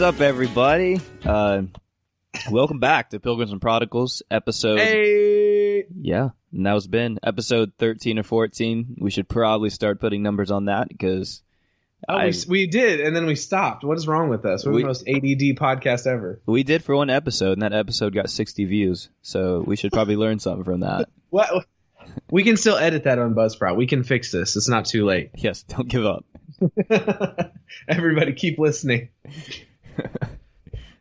What's up, everybody? Uh, welcome back to Pilgrims and Prodigals, episode. Hey, Yeah, and that was been episode 13 or 14. We should probably start putting numbers on that because oh, I- we, we did, and then we stopped. What is wrong with us? We're We- the most ADD podcast ever. we did for one episode, and that episode got 60 views. So we should probably learn something from that. What? We can still edit that on Buzzsprout. We can fix this. It's not too late. Yes, don't give up. Everybody, keep listening.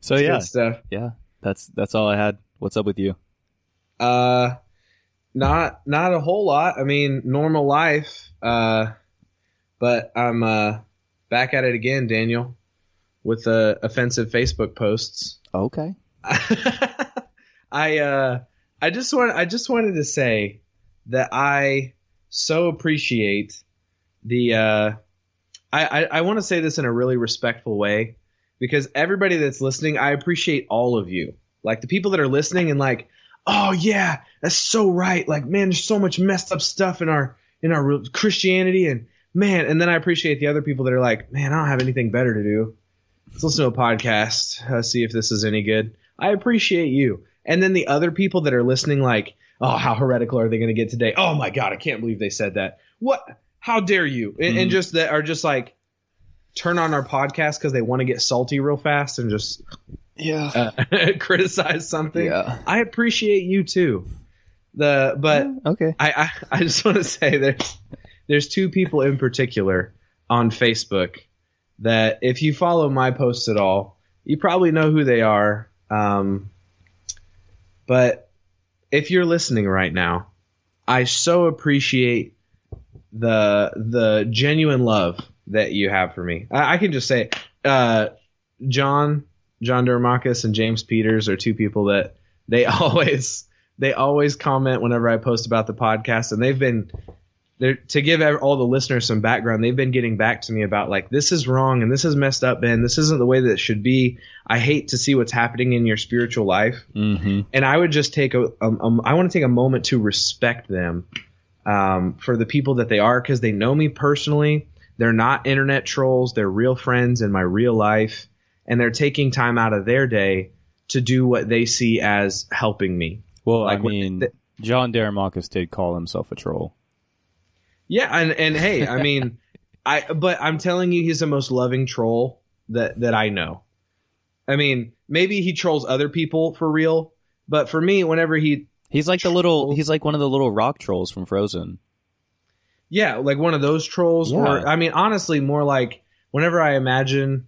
So yeah, stuff. yeah, that's that's all I had. What's up with you? Uh, not not a whole lot. I mean, normal life. Uh, but I'm uh back at it again, Daniel, with uh, offensive Facebook posts. Okay. I uh I just want I just wanted to say that I so appreciate the uh I I, I want to say this in a really respectful way because everybody that's listening, I appreciate all of you. Like the people that are listening and like, oh yeah, that's so right. Like man, there's so much messed up stuff in our in our Christianity and man, and then I appreciate the other people that are like, man, I don't have anything better to do. Let's listen to a podcast, uh, see if this is any good. I appreciate you. And then the other people that are listening, like, oh, how heretical are they going to get today? Oh my God, I can't believe they said that. What? How dare you? And, and Mhm. just that are just like, turn on our podcast because they want to get salty real fast and just Yeah. uh, criticize something. Yeah. I appreciate you too. The but Okay. I, I, I just want to say there's there's two people in particular on Facebook that if you follow my posts at all, you probably know who they are. Um, but if you're listening right now, I so appreciate the the genuine love that you have for me. I, I can just say, uh, John John Dermakis and James Peters are two people that they always they always comment whenever I post about the podcast, and they've been they're, to give all the listeners some background. They've been getting back to me about like this is wrong and this is messed up, Ben. This isn't the way that it should be. I hate to see what's happening in your spiritual life, Mm-hmm. and I would just take a, um, um, I want to take a moment to respect them um, for the people that they are because they know me personally. They're not internet trolls. They're real friends in my real life, and they're taking time out of their day to do what they see as helping me. Well, Like, I mean, th- John Daramakis did call himself a troll. Yeah, and and hey, I mean, I but I'm telling you, he's the most loving troll that that I know. I mean, maybe he trolls other people for real, but for me, whenever he, He's like the little. He's like one of the little rock trolls from Frozen. Yeah, like one of those trolls, Yeah. or I mean, honestly, more like whenever I imagine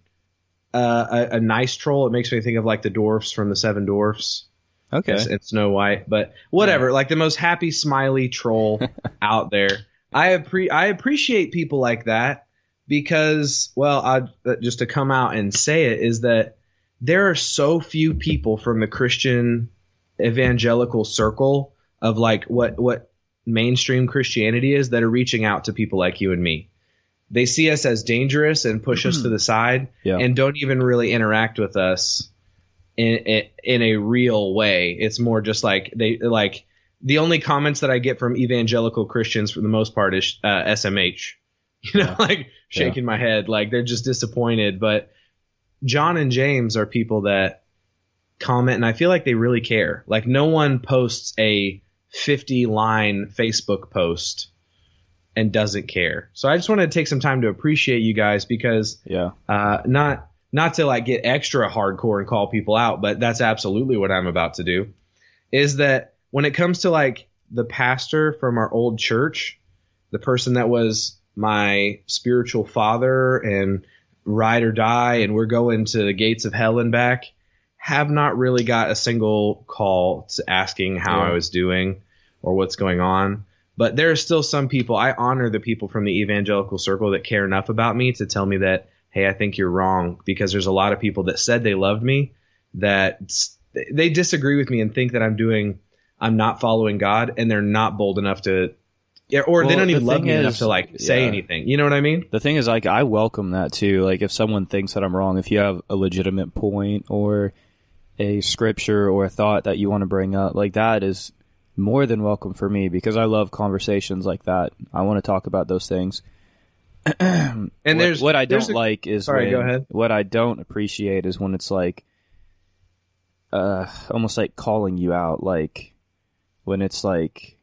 uh, a, a nice troll, it makes me think of like the dwarfs from the Seven Dwarfs. Okay. and, Snow White, but whatever. Like the most happy, smiley troll out there. I appre- I appreciate people like that because, well, I, uh, just to come out and say it is that there are so few people from the Christian evangelical circle of like what what mainstream Christianity is that are reaching out to people like you and me. They see us as dangerous and push us to the side Yeah. and don't even really interact with us in, in in a real way. It's more just like they like the only comments that I get from evangelical Christians for the most part is uh, SMH. You know, like shaking my head, like they're just disappointed. But John and James are people that comment, and I feel like they really care. Like no one posts a 50 line Facebook post and doesn't care. So I just wanted to take some time to appreciate you guys because yeah. uh, not not to like get extra hardcore and call people out, but that's absolutely what I'm about to do. Is that when it comes to like the pastor from our old church, the person that was my spiritual father and ride or die, and we're going to the gates of hell and back, have not really got a single call to asking how Yeah. I was doing or what's going on. But there are still some people, I honor the people from the evangelical circle that care enough about me to tell me that, hey, I think you're wrong. Because there's a lot of people that said they loved me that they disagree with me and think that I'm doing, I'm not following God, and they're not bold enough to, yeah, or they don't even love me enough to like say yeah. anything. You know what I mean? The thing is, like, I welcome that too. Like, if someone thinks that I'm wrong, if you have a legitimate point or a scripture or a thought that you want to bring up, like that is more than welcome for me because I love conversations like that. I want to talk about those things. and what, there's what I there's don't a- like is Sorry, when, go ahead. what I don't appreciate is when it's like uh almost like calling you out like when it's like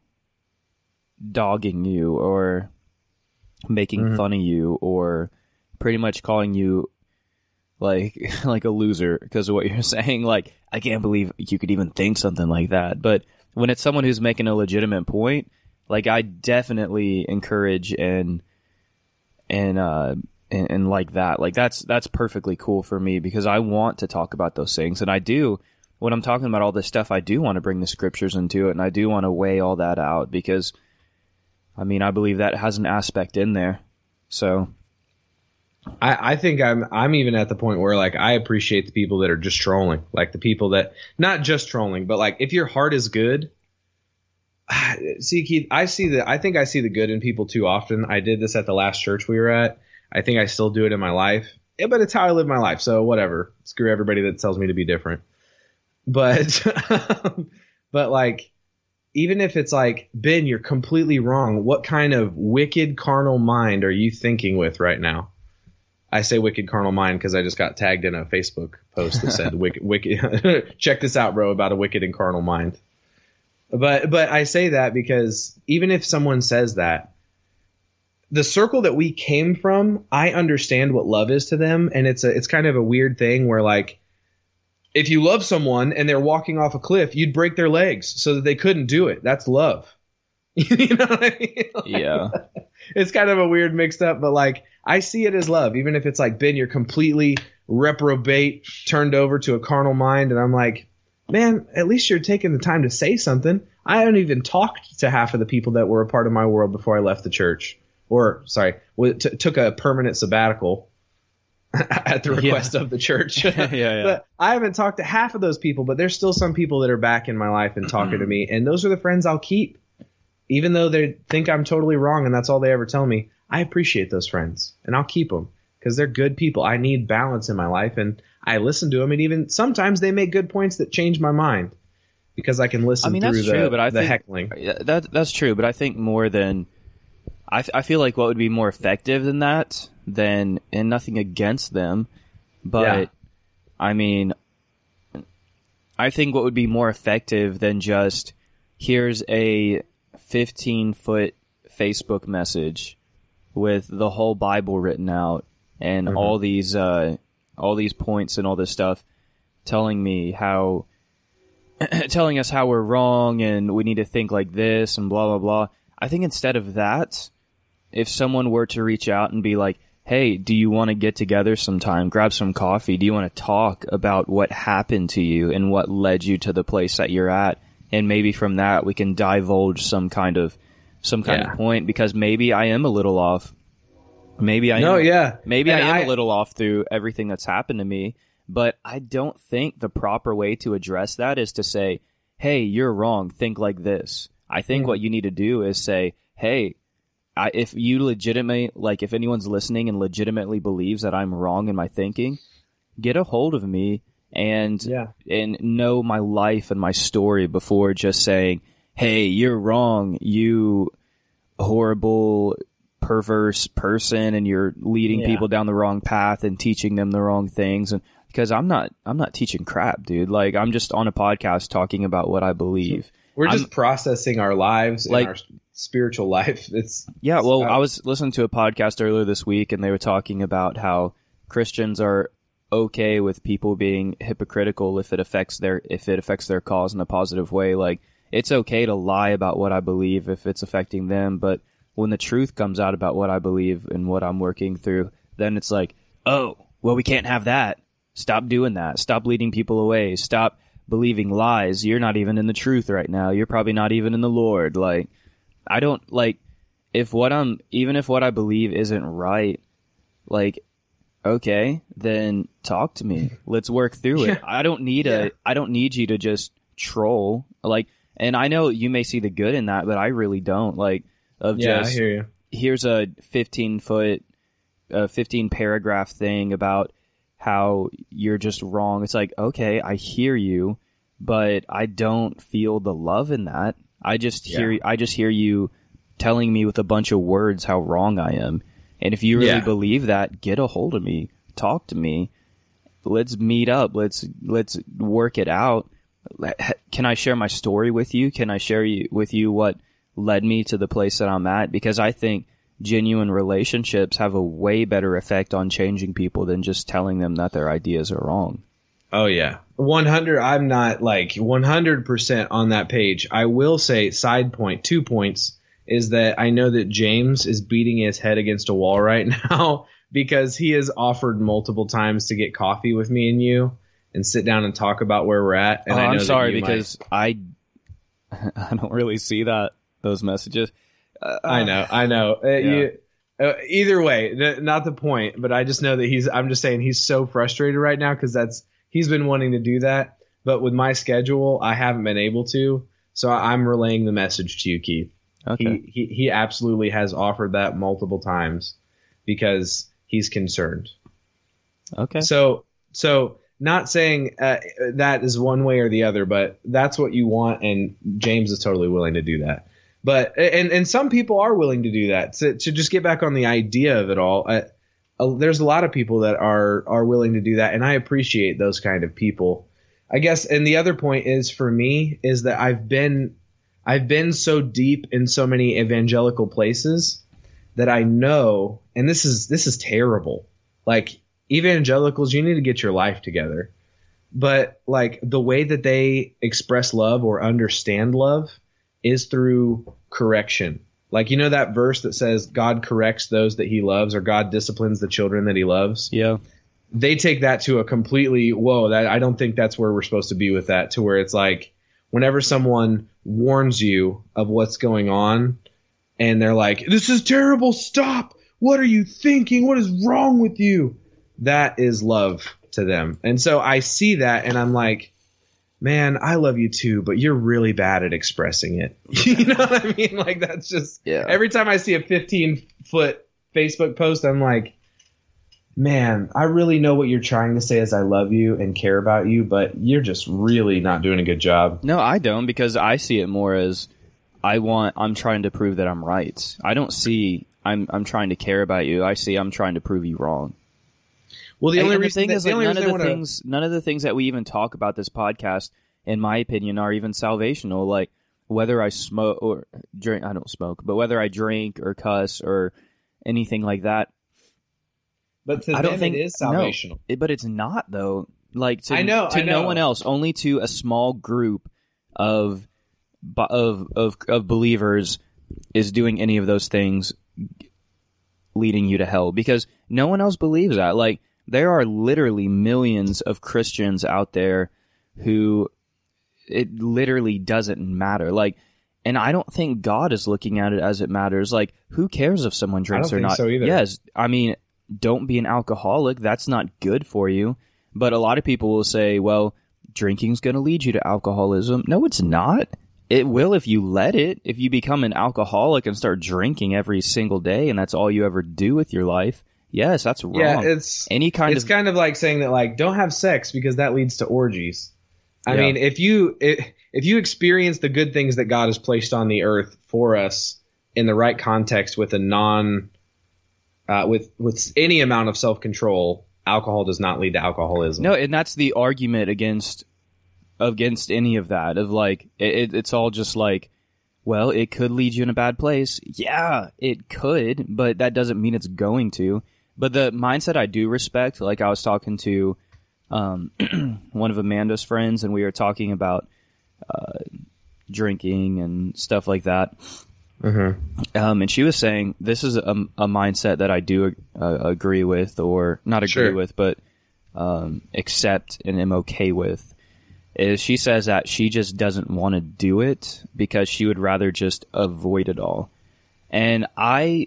dogging you or making Mhm. fun of you or pretty much calling you like like a loser because of what you're saying. Like I can't believe you could even think something like that. But when it's someone who's making a legitimate point like I definitely encourage and and uh and, and like that. Like that's that's perfectly cool for me because I want to talk about those things. And I do when I'm talking about all this stuff I do want to bring the scriptures into it and I do want to weigh all that out because I mean I believe that has an aspect in there. So I, I think I'm I'm even at the point where like I appreciate the people that are just trolling, like the people that not just trolling, but like if your heart is good. See, Keith, I see the I think I see the good in people too often. I did this at the last church we were at. I think I still do it in my life, yeah, but it's how I live my life. So whatever. Screw everybody that tells me to be different. But but like even if it's like Ben, you're completely wrong. What kind of wicked carnal mind are you thinking with right now? I say wicked carnal mind because I just got tagged in a Facebook post that said wicked, wicked check this out, bro, about a wicked and carnal mind. But but I say that because even if someone says that, the circle that we came from, I understand what love is to them, and it's a it's kind of a weird thing where like if you love someone and they're walking off a cliff, you'd break their legs so that they couldn't do it. That's love. you know what I mean? Like, yeah it's kind of a weird mixed up, but like I see it as love, even if it's like Ben, you're completely reprobate, turned over to a carnal mind, and I'm like, man, at least you're taking the time to say something. I haven't even talked to half of the people that were a part of my world before I left the church, or sorry, t- took a permanent sabbatical at the Yeah. request of the church. yeah yeah But I haven't talked to half of those people, but there's still some people that are back in my life and talking to mm-hmm. me, and those are the friends I'll keep, even though they think I'm totally wrong and that's all they ever tell me. I appreciate those friends, and I'll keep them because they're good people. I need balance in my life, and I listen to them, and even sometimes they make good points that change my mind because I can listen I mean, through that's the, true, but I the think- heckling. Uh, that that's true, but I think more than I, I feel like what would be more effective than that than and nothing against them, but Yeah. I mean, I think what would be more effective than just here's a 15 foot Facebook message with the whole Bible written out and Mhm. all these uh, all these points and all this stuff telling me how telling us how we're wrong and we need to think like this and blah blah blah. I think instead of that, if someone were to reach out and be like, "Hey, do you want to get together sometime? Grab some coffee. Do you want to talk about what happened to you and what led you to the place that you're at?" And maybe from that we can divulge some kind of some kind Yeah. of point because maybe I am a little off. Maybe I No, am, yeah, Maybe And I am I- a little off through everything that's happened to me, but I don't think the proper way to address that is to say, "Hey, you're wrong. Think like this." I think Mm. what you need to do is say, "Hey, I, if you legitimately like if anyone's listening and legitimately believes that I'm wrong in my thinking, get a hold of me and Yeah. and know my life and my story before just saying, "Hey, you're wrong. You horrible perverse person and you're leading Yeah. people down the wrong path and teaching them the wrong things and because I'm not I'm not teaching crap, dude. Like I'm just on a podcast talking about what I believe. We're I'm- just processing our lives Like- and our spiritual life. It's Yeah, well, Uh, I was listening to a podcast earlier this week, and they were talking about how Christians are okay with people being hypocritical if it affects their if it affects their cause in a positive way. Like it's okay to lie about what I believe if it's affecting them, but when the truth comes out about what I believe and what I'm working through, then it's like, oh, well, we can't have that. Stop doing that. Stop leading people away. Stop believing lies. You're not even in the truth right now. You're probably not even in the Lord. Like, I don't like if what I'm even if what I believe isn't right, like okay, then talk to me. Let's work through it. Yeah. I don't need Yeah. a I don't need you to just troll. Like and I know you may see the good in that, but I really don't. Like of yeah, just I hear you. here's a 15 foot a 15 paragraph thing about how you're just wrong. It's like, okay, I hear you, but I don't feel the love in that. I just hear Yeah. I just hear you telling me with a bunch of words how wrong I am. And if you really Yeah. believe that, get a hold of me. Talk to me. Let's meet up. Let's let's work it out. Can I share my story with you? Can I share you, with you what led me to the place that I'm at? Because I think genuine relationships have a way better effect on changing people than just telling them that their ideas are wrong. Oh yeah. 100 I'm not like 100% on that page. I will say side point, two points is that I know that James is beating his head against a wall right now because he has offered multiple times to get coffee with me and you and sit down and talk about where we're at. And oh, I know I'm sorry you might- because I I don't really see that those messages. Uh, I know, I know. Uh, you, uh, either way, n- not the point, but I just know that he's. I'm just saying he's so frustrated right now because that's he's been wanting to do that, but with my schedule, I haven't been able to. So I'm relaying the message to you, Keith. Okay. He, he he absolutely has offered that multiple times because he's concerned. okay. So so not saying uh, that is one way or the other, but that's what you want, and James is totally willing to do that. But and and some people are willing to do that to to just get back on the idea of it all. Uh, uh, there's a lot of people that are are willing to do that, and I appreciate those kind of people. I guess, and the other point is for me is that I've been I've been so deep in so many evangelical places that I know, and this is this is terrible. Like evangelicals, you need to get your life together. But like the way that they express love or understand love is through correction. Like you know that verse that says God corrects those that he loves or God disciplines the children that he loves. yeah. They take that to a completely whoa, that I don't think that's where we're supposed to be with that to where it's like whenever someone warns you of what's going on and they're like, "This is terrible, stop. What are you thinking? What is wrong with you?" That is love to them. And so I see that and I'm like, man, I love you too, but you're really bad at expressing it. you know what I mean? Like that's just Yeah. every time I see a 15 foot Facebook post, I'm like, man, I really know what you're trying to say is I love you and care about you, but you're just really not doing a good job. No, I don't because I see it more as I want. I'm trying to prove that I'm right. I don't see. I'm I'm trying to care about you. I see. I'm trying to prove you wrong. Well, the And only the reason thing that, is, the like, only none of the wanna- things, none of the things that we even talk about this podcast, in my opinion, are even salvational. Like whether I smoke or drink, I don't smoke, but whether I drink or cuss or anything like that. But I don't think it is no. It, but it's not though. Like to, I know, to I no one else, only to a small group of of of of believers is doing any of those things leading you to hell because no one else believes that. Like there are literally millions of Christians out there who it literally doesn't matter. Like and I don't think God is looking at it as it matters. Like who cares if someone drinks don't or think not? so either. Yes, I mean don't be an alcoholic. That's not good for you. But a lot of people will say, well, drinking's going to lead you to alcoholism. No, it's not. It will if you let it. If you become an alcoholic and start drinking every single day and that's all you ever do with your life, yes, that's wrong. Yeah, it's Any kind it's of kind of like saying that like don't have sex because that leads to orgies. I Yeah. mean, if you if, if you experience the good things that God has placed on the earth for us in the right context with a non uh, with with any amount of self control, alcohol does not lead to alcoholism. No, and that's the argument against against any of that. Of like, it, it- it's all just like, well, it could lead you in a bad place. Yeah, it could, but that doesn't mean it's going to. But the mindset I do respect, like I was talking to um, one of Amanda's friends, and we were talking about uh, drinking and stuff like that. Mhm. Um, and she was saying this is a, a mindset that I do uh, agree with, or not agree Sure. with, but um, accept and am okay with. Is she says that she just doesn't want to do it because she would rather just avoid it all, and I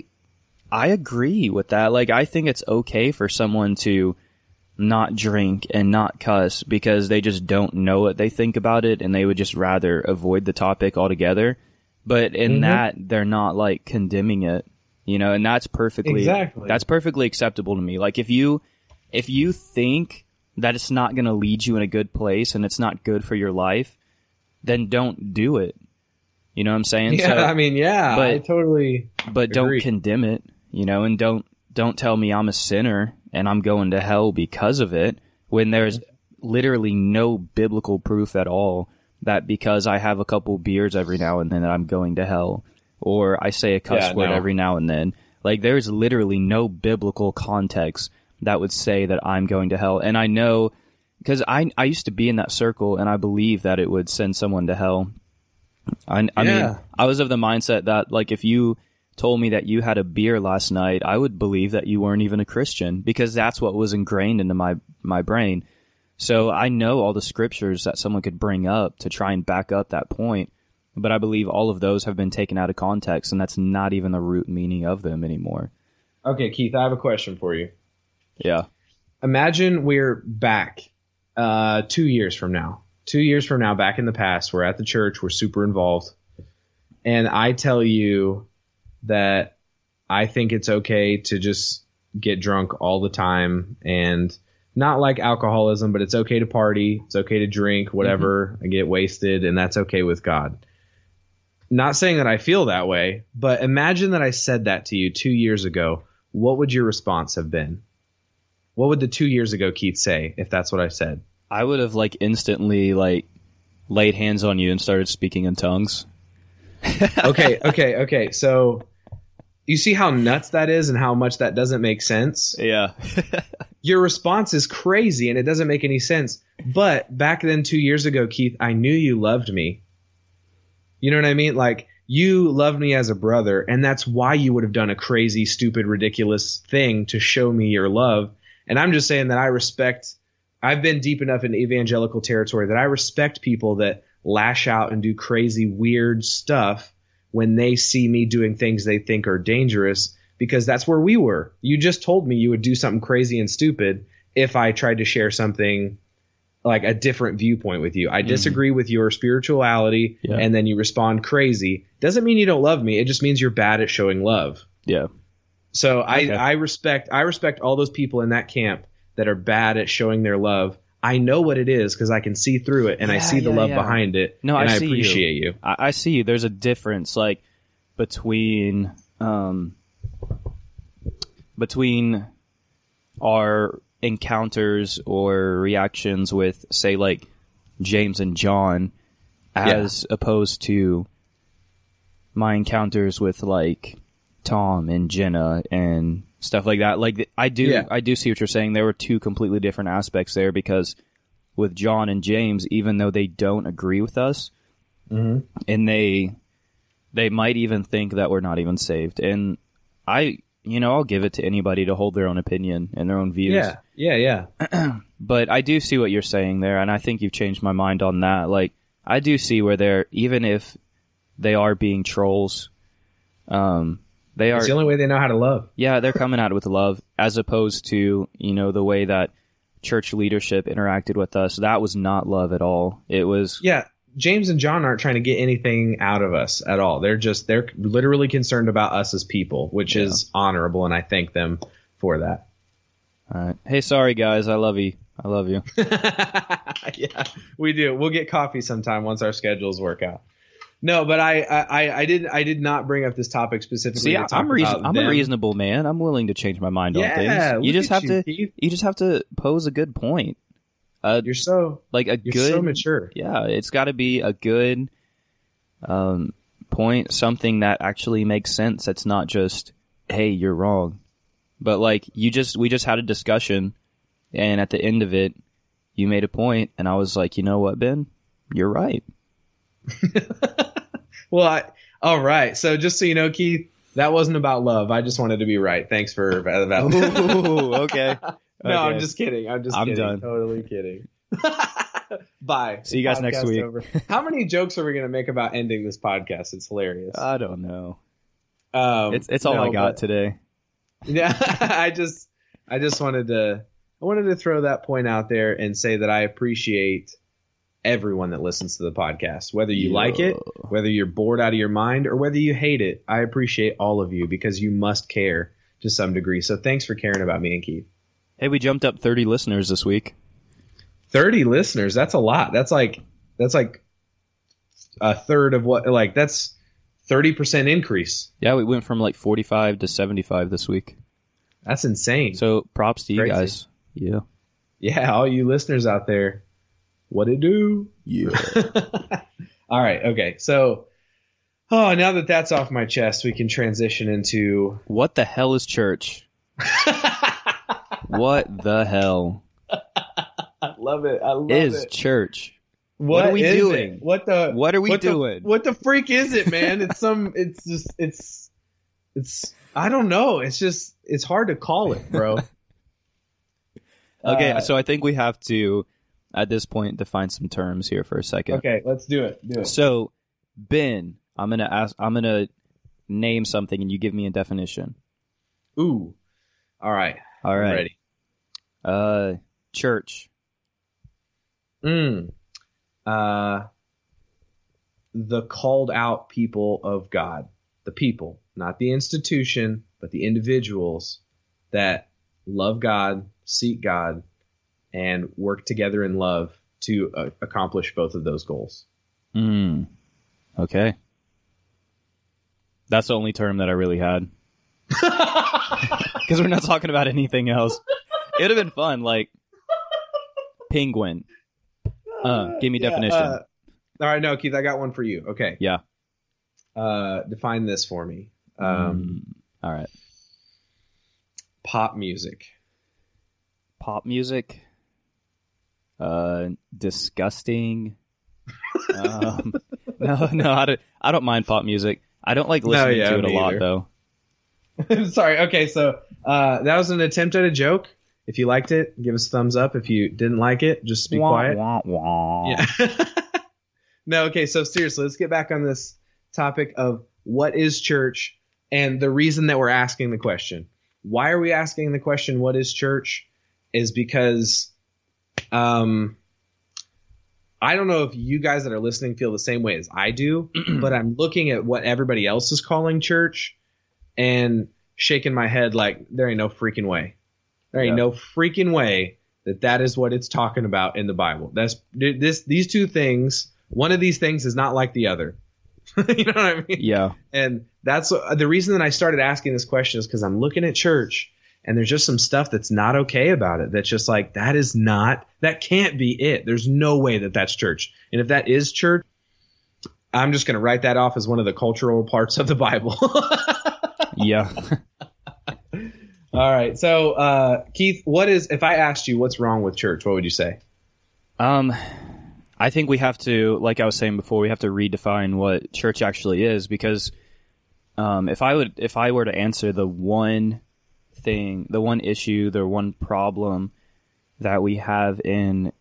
I agree with that. Like I think it's okay for someone to not drink and not cuss because they just don't know what they think about it and they would just rather avoid the topic altogether. But in Mhm. that, they're not like condemning it, you know, and that's perfectly Exactly. that's perfectly acceptable to me. Like if you if you think that it's not going to lead you in a good place and it's not good for your life, then don't do it. You know what I'm saying? Yeah, So- I mean, yeah, but- I totally but don't condemn it, you know, and don't don't tell me I'm a sinner and I'm going to hell because of it when there's literally no biblical proof at all that because I have a couple beers every now and then that I'm going to hell or I say a cuss Yeah, word no. every now and then. Like there's literally no biblical context that would say that I'm going to hell. And I know because I I used to be in that circle and I believe that it would send someone to hell. I, I mean, I was of the mindset that like if you told me that you had a beer last night, I would believe that you weren't even a Christian because that's what was ingrained into my my brain. So I know all the scriptures that someone could bring up to try and back up that point, but I believe all of those have been taken out of context and that's not even the root meaning of them anymore. Okay, Keith, I have a question for you. Yeah. Imagine we're back uh, two years from now. Two years from now, back in the past, we're at the church, we're super involved, and I tell you that I think it's okay to just get drunk all the time and not like alcoholism, but it's okay to party, it's okay to drink, mm-hmm. whatever, I get wasted, and that's okay with God. Not saying that I feel that way, but imagine that I said that to you two years ago. What would your response have been? What would the two years ago Keith say if that's what I said? I would have like instantly like laid hands on you and started speaking in tongues. Okay, okay, okay. So you see how nuts that is and how much that doesn't make sense? Yeah. Your response is crazy and it doesn't make any sense. But back then, two years ago, Keith, I knew you loved me. You know what I mean? Like, you loved me as a brother, and that's why you would have done a crazy, stupid, ridiculous thing to show me your love. And I'm just saying that I respect, I've been deep enough in evangelical territory that I respect people that lash out and do crazy, weird stuff when they see me doing things they think are dangerous because that's where we were. You just told me you would do something crazy and stupid if I tried to share something like a different viewpoint with you. I disagree with your spirituality Yeah. and then you respond crazy. Doesn't mean you don't love me. It just means you're bad at showing love. yeah. So I, Okay. I respect I respect all those people in that camp that are bad at showing their love. I know what it is because I can see through it and I Yeah, see the yeah, love yeah. behind it. No, and I I, see you. you. I, I see you. There's a difference, like between um, between our encounters or reactions with, say, like James and John, as opposed to my encounters with like Tom and Jenna and stuff like that. Like I do, Yeah. I do see what you're saying. There were two completely different aspects there because with John and James, even though they don't agree with us, Mhm. and they they might even think that we're not even saved. And I, you know, I'll give it to anybody to hold their own opinion and their own views. Yeah, yeah, yeah. But I do see what you're saying there, and I think you've changed my mind on that. Like, I do see where they're even if they are being trolls, um, they are It's the only way they know how to love. yeah, they're coming out with love, as opposed to you know the way that church leadership interacted with us. That was not love at all. It was Yeah, James and John aren't trying to get anything out of us at all. They're just they're literally concerned about us as people, which Yeah. is honorable, and I thank them for that. all right. Hey, sorry guys, I love you. I love you. yeah, we do. We'll get coffee sometime once our schedules work out. No, but I I, I did I did not bring up this topic specifically. See, to I'm reason- I'm a reasonable man. I'm willing to change my mind Yeah, on things. You just have you, to Keith. you just have to pose a good point. Uh, You're so like a you're good so mature. yeah, it's got to be a good um, point, something that actually makes sense. That's not just, hey, you're wrong, but like you just we just had a discussion, and at the end of it, you made a point, and I was like, you know what, Ben, you're right. Well, I, all right. So just so you know, Keith, that wasn't about love. I just wanted to be right. Thanks for that. Ooh, okay. No, I'm just kidding. I'm just I'm kidding. done. Totally kidding. Bye. See you guys next Podcast week. over. How many jokes are we going to make about ending this podcast? It's hilarious. I don't know. Um, It's it's all no, I got but- today. Yeah, I just I just wanted to I wanted to throw that point out there and say that I appreciate everyone that listens to the podcast. Whether you like it, whether you're bored out of your mind, or whether you hate it, I appreciate all of you because you must care to some degree. So thanks for caring about me and Keith. Hey, we jumped up 30 listeners this week. 30 listeners, that's a lot. That's like that's like a third of what like that's 30% increase. Yeah, we went from like 45 to 75 this week. That's insane. So props to you guys. Yeah. yeah, all you listeners out there, what it do? Yeah. all right, okay. So, oh, now that that's off my chest, we can transition into. what the hell is church? What the hell I love it. I love is it. church? what are we doing? it? What the? What are we what the- doing? what the freak is it, man? It's some. It's just. It's. It's. I don't know. It's just. It's hard to call it, bro. Okay, Uh, so I think we have to, at this point, define some terms here for a second. Okay, let's do it. Do it. So, Ben, I'm gonna ask. I'm gonna name something, and you give me a definition. Ooh. All right. All right. Right. Uh, church. Mm. Uh, the called out people of God. The people, not the institution, but the individuals that love God, seek God, and work together in love to uh, accomplish both of those goals. Hmm. Okay. That's the only term that I really had because we're not talking about anything else. It would have been fun, like penguin. Uh, give me Yeah, definition. uh, all right, no, Keith, I got one for you. Okay. Yeah. Uh, define this for me. Um, Mm, all right. Pop music. Pop music. Uh, disgusting. um, no, no, I don't. I don't mind pop music. I don't like No, listening yeah, to it a me lot though. Sorry. Okay, so uh, that was an attempt at a joke. If you liked it, give us a thumbs up. If you didn't like it, just be Wah, quiet. wah, wah. Yeah. no, okay, so seriously, let's get back on this topic of what is church and the reason that we're asking the question. Why are we asking the question, what is church? Is because um, I don't know if you guys that are listening feel the same way as I do, but I'm looking at what everybody else is calling church and shaking my head like there ain't no freaking way. There ain't Yeah. no freaking way that that is what it's talking about in the Bible. That's this these two things. One of these things is not like the other. you know what I mean? Yeah. And that's uh, the reason that I started asking this question is because I'm looking at church and there's just some stuff that's not okay about it. That's just like that is not that can't be it. There's no way that that's church. And if that is church, I'm just going to write that off as one of the cultural parts of the Bible. Yeah. All right. So, uh, Keith, what is if I asked you what's wrong with church? What would you say? Um, I think we have to, like I was saying before, we have to redefine what church actually is because, um, if I would, if I were to answer the one thing, the one issue, the one problem that we have in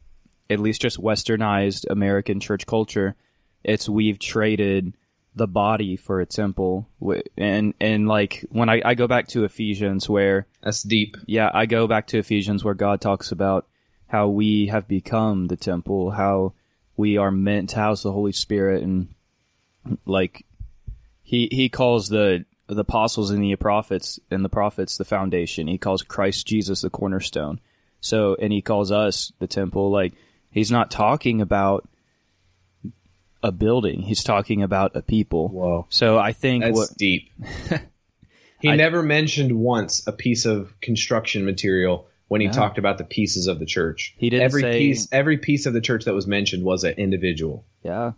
at least just westernized American church culture, it's we've traded the body for a temple, and and like when I, I go back to Ephesians where That's deep. yeah, I go back to Ephesians where God talks about how we have become the temple, how we are meant to house the Holy Spirit, and like he he calls the the apostles and the prophets and the prophets the foundation. He calls Christ Jesus the cornerstone. So and he calls us the temple. Like he's not talking about a building. He's talking about a people. Whoa. So I think That's what deep. he I- never mentioned once a piece of construction material when he No. talked about the pieces of the church. He didn't every say- piece every piece of the church that was mentioned was an individual. Yeah.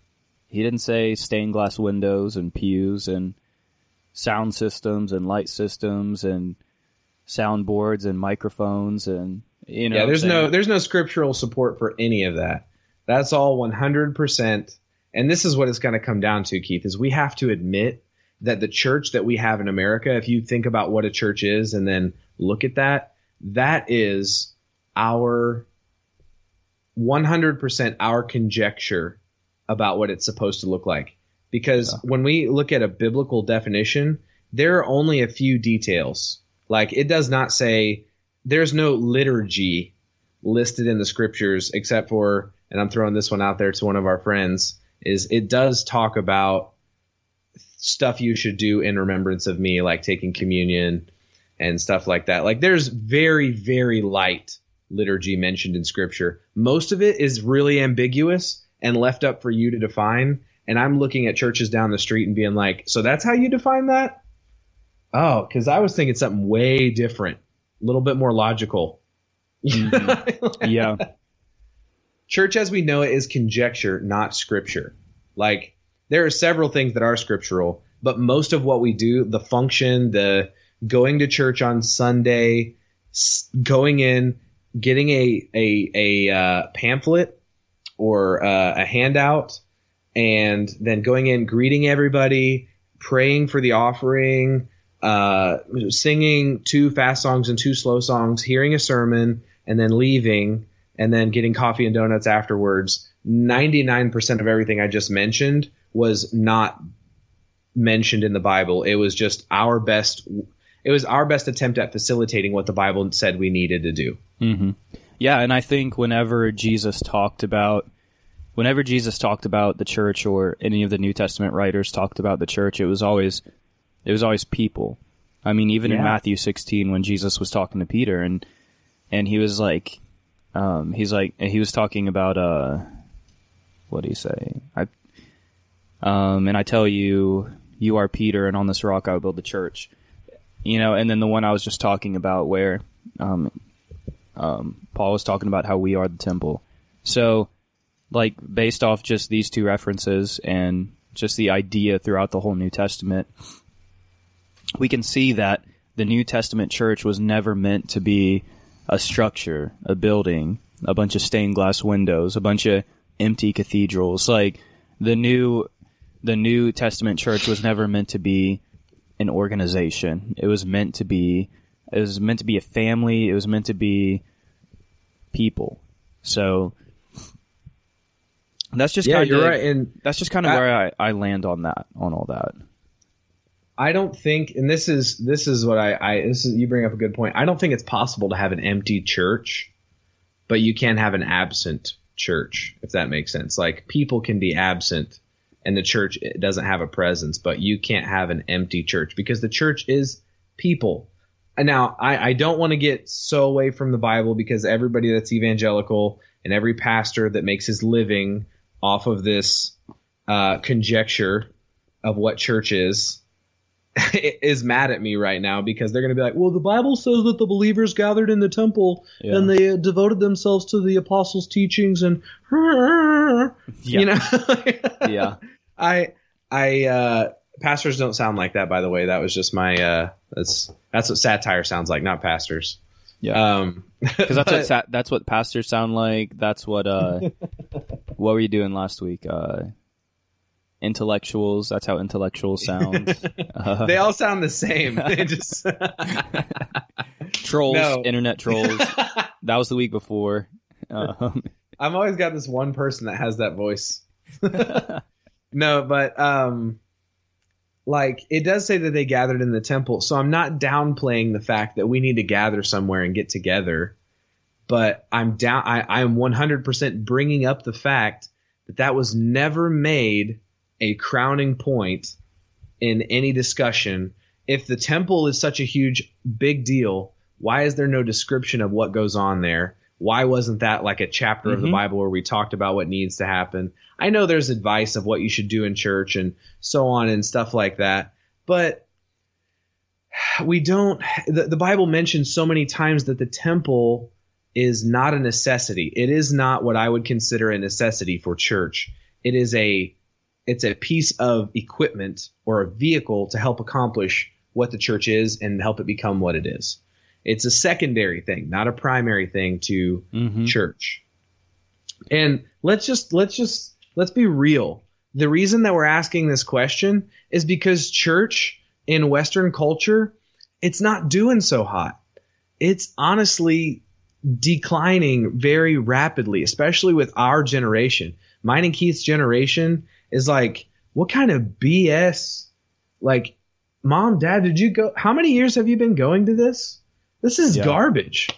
He didn't say stained glass windows and pews and sound systems and light systems and soundboards and microphones and you know yeah, there's no there's no scriptural support for any of that. That's all 100%. And this is what it's going to come down to, Keith, is we have to admit that the church that we have in America, if you think about what a church is and then look at that, that is our 100% our conjecture about what it's supposed to look like. Because when we look at a biblical definition, there are only a few details. Like it does not say there's no liturgy listed in the scriptures except for and I'm throwing this one out there to one of our friends is it does talk about stuff you should do in remembrance of me like taking communion and stuff like that. Like there's very very light liturgy mentioned in scripture. Most of it is really ambiguous and left up for you to define and I'm looking at churches down the street and being like, "So that's how you define that?" Oh, cuz I was thinking something way different a little bit more logical. Mm-hmm. yeah. Church as we know it is conjecture, not scripture. Like there are several things that are scriptural, but most of what we do, the function, the going to church on Sunday, going in, getting a a a uh, pamphlet or uh, a handout, and then going in, greeting everybody, praying for the offering, uh, singing two fast songs and two slow songs, hearing a sermon, and then leaving, and then getting coffee and donuts afterwards. 99% of everything I just mentioned was not mentioned in the Bible. It was just our best. It was our best attempt at facilitating what the Bible said we needed to do. Mm-hmm. Yeah, and I think whenever Jesus talked about, whenever Jesus talked about the church, or any of the New Testament writers talked about the church, it was always, it was always people. I mean, even yeah. in Matthew 16, when Jesus was talking to Peter, and and he was like, um, he's like, he was talking about, uh, what do you say? I, um, and I tell you, you are Peter, and on this rock I will build the church. You know, and then the one I was just talking about where, um, um, Paul was talking about how we are the temple. So, like, based off just these two references and just the idea throughout the whole New Testament, we can see that the New Testament church was never meant to be a structure, a building, a bunch of stained glass windows, a bunch of empty cathedrals. Like the new the New Testament church was never meant to be an organization. It was meant to be it was meant to be a family. It was meant to be people. So that's just yeah, kind you're right, and that's just kind of where I, I land on that on all that. I don't think, and this is this is what I, I this is you bring up a good point. I don't think it's possible to have an empty church, but you can't have an absent church, if that makes sense. Like people can be absent and the church doesn't have a presence, but you can't have an empty church because the church is people. And now I, I don't want to get so away from the Bible because everybody that's evangelical and every pastor that makes his living off of this uh, conjecture of what church is is mad at me right now because they're going to be like, well, the Bible says that the believers gathered in the temple yeah. and they devoted themselves to the apostles' teachings and, yeah. you know, yeah. I, I, uh, pastors don't sound like that, by the way. That was just my, uh, that's, that's what satire sounds like, not pastors. Yeah. Um, cause that's what, sa- that's what pastors sound like. That's what, uh, what were you doing last week? Uh, intellectuals. That's how intellectuals sound. Uh, they all sound the same. They just trolls, no. internet trolls. that was the week before. Um, I've always got this one person that has that voice. no, but um, like it does say that they gathered in the temple, so I'm not downplaying the fact that we need to gather somewhere and get together. But I'm down. I, I am 100% bringing up the fact that that was never made a crowning point in any discussion. If the temple is such a huge, big deal, why is there no description of what goes on there? Why wasn't that like a chapter mm-hmm. of the mm-hmm. Bible where we talked about what needs to happen? I know there's advice of what you should do in church and so on and stuff like that, but we don't. The, the Bible mentions so many times that the temple is not a necessity. It is not what I would consider a necessity for church. It is a it's a piece of equipment or a vehicle to help accomplish what the church is and help it become what it is. It's a secondary thing, not a primary thing to mm-hmm. church. And let's just let's just let's be real. The reason that we're asking this question is because church in western culture, it's not doing so hot. It's honestly declining very rapidly, especially with our generation. Mine and Keith's generation is like, what kind of BS? Like, mom, dad, did you go? How many years have you been going to this? This is yeah. garbage.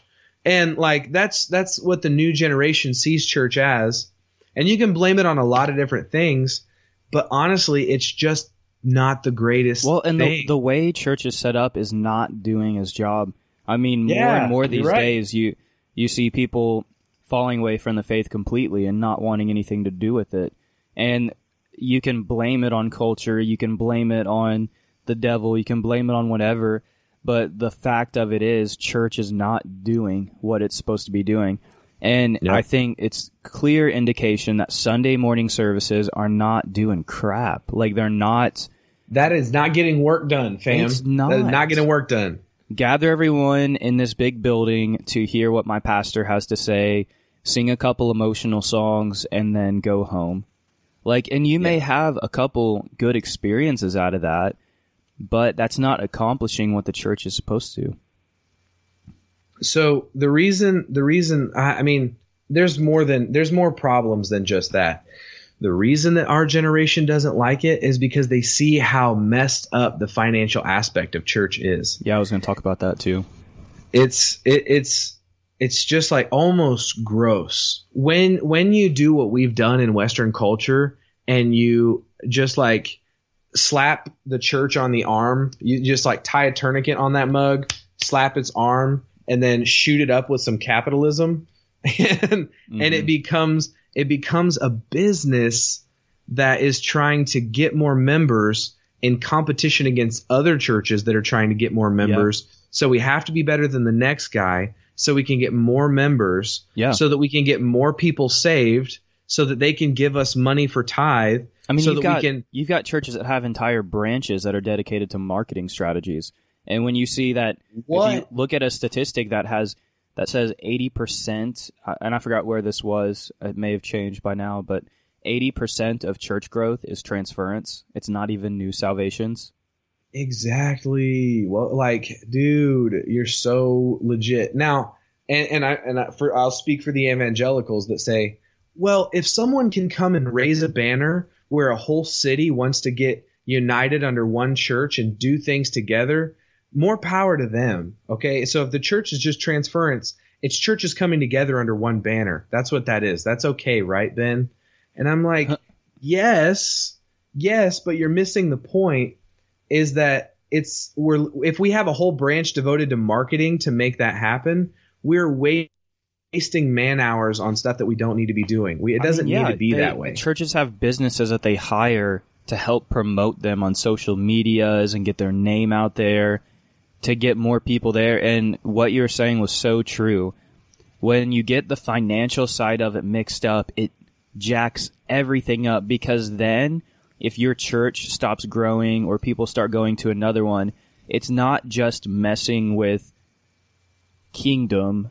And like, that's, that's what the new generation sees church as. And you can blame it on a lot of different things, but honestly, it's just not the greatest. Well, and the, the way church is set up is not doing his job. I mean, yeah, more and more these right. days, you you see people falling away from the faith completely and not wanting anything to do with it. And you can blame it on culture, you can blame it on the devil, you can blame it on whatever, But the fact of it is, church is not doing what it's supposed to be doing. And. I think it's clear indication that Sunday morning services are not doing crap. Like they're not That is not getting work done, fam. It's That is not. not getting work done. gather everyone in this big building to hear what my pastor has to say, sing a couple emotional songs, and then go home. Like, and you may have a couple good experiences out of that, but that's not accomplishing what the church is supposed to. So the reason, the reason, I, I mean, there's more than there's more problems than just that. The reason that our generation doesn't like it is because they see how messed up the financial aspect of church is. Yeah, I was going to talk about that too. It's it, it's it's just like almost gross when when you do what we've done in Western culture and you just like slap the church on the arm. You just like tie a tourniquet on that mug, slap its arm, and then shoot it up with some capitalism, and and it mm-hmm. becomes it becomes a business that is trying to get more members in competition against other churches that are trying to get more members. So we have to be better than the next guy so we can get more members Yeah. so that we can get more people saved so that they can give us money for tithe I mean, so you've that we got can you've got churches that have entire branches that are dedicated to marketing strategies, and when you see that, if What? you look at a statistic that has that says eighty percent, and I forgot where this was. It may have changed by now, but eighty percent of church growth is transference. It's not even new salvations. Exactly. Well, like, dude, you're so legit. Now, and and I and I, for I'll speak for the evangelicals that say, well, if someone can come and raise a banner where a whole city wants to get united under one church and do things together, more power to them. Okay, so if the church is just transference, it's churches coming together under one banner. That's what that is. That's okay, right, Ben? And I'm like, yes, yes, but you're missing the point is that it's we're if we have a whole branch devoted to marketing to make that happen, we're wa- wasting man hours on stuff that we don't need to be doing. We, it doesn't mean, yeah, need to be they- that way. Churches have businesses that they hire to help promote them on social medias and get their name out there to get more people there. And what you were saying was so true. When you get the financial side of it mixed up, it jacks everything up because then if your church stops growing or people start going to another one, it's not just messing with kingdom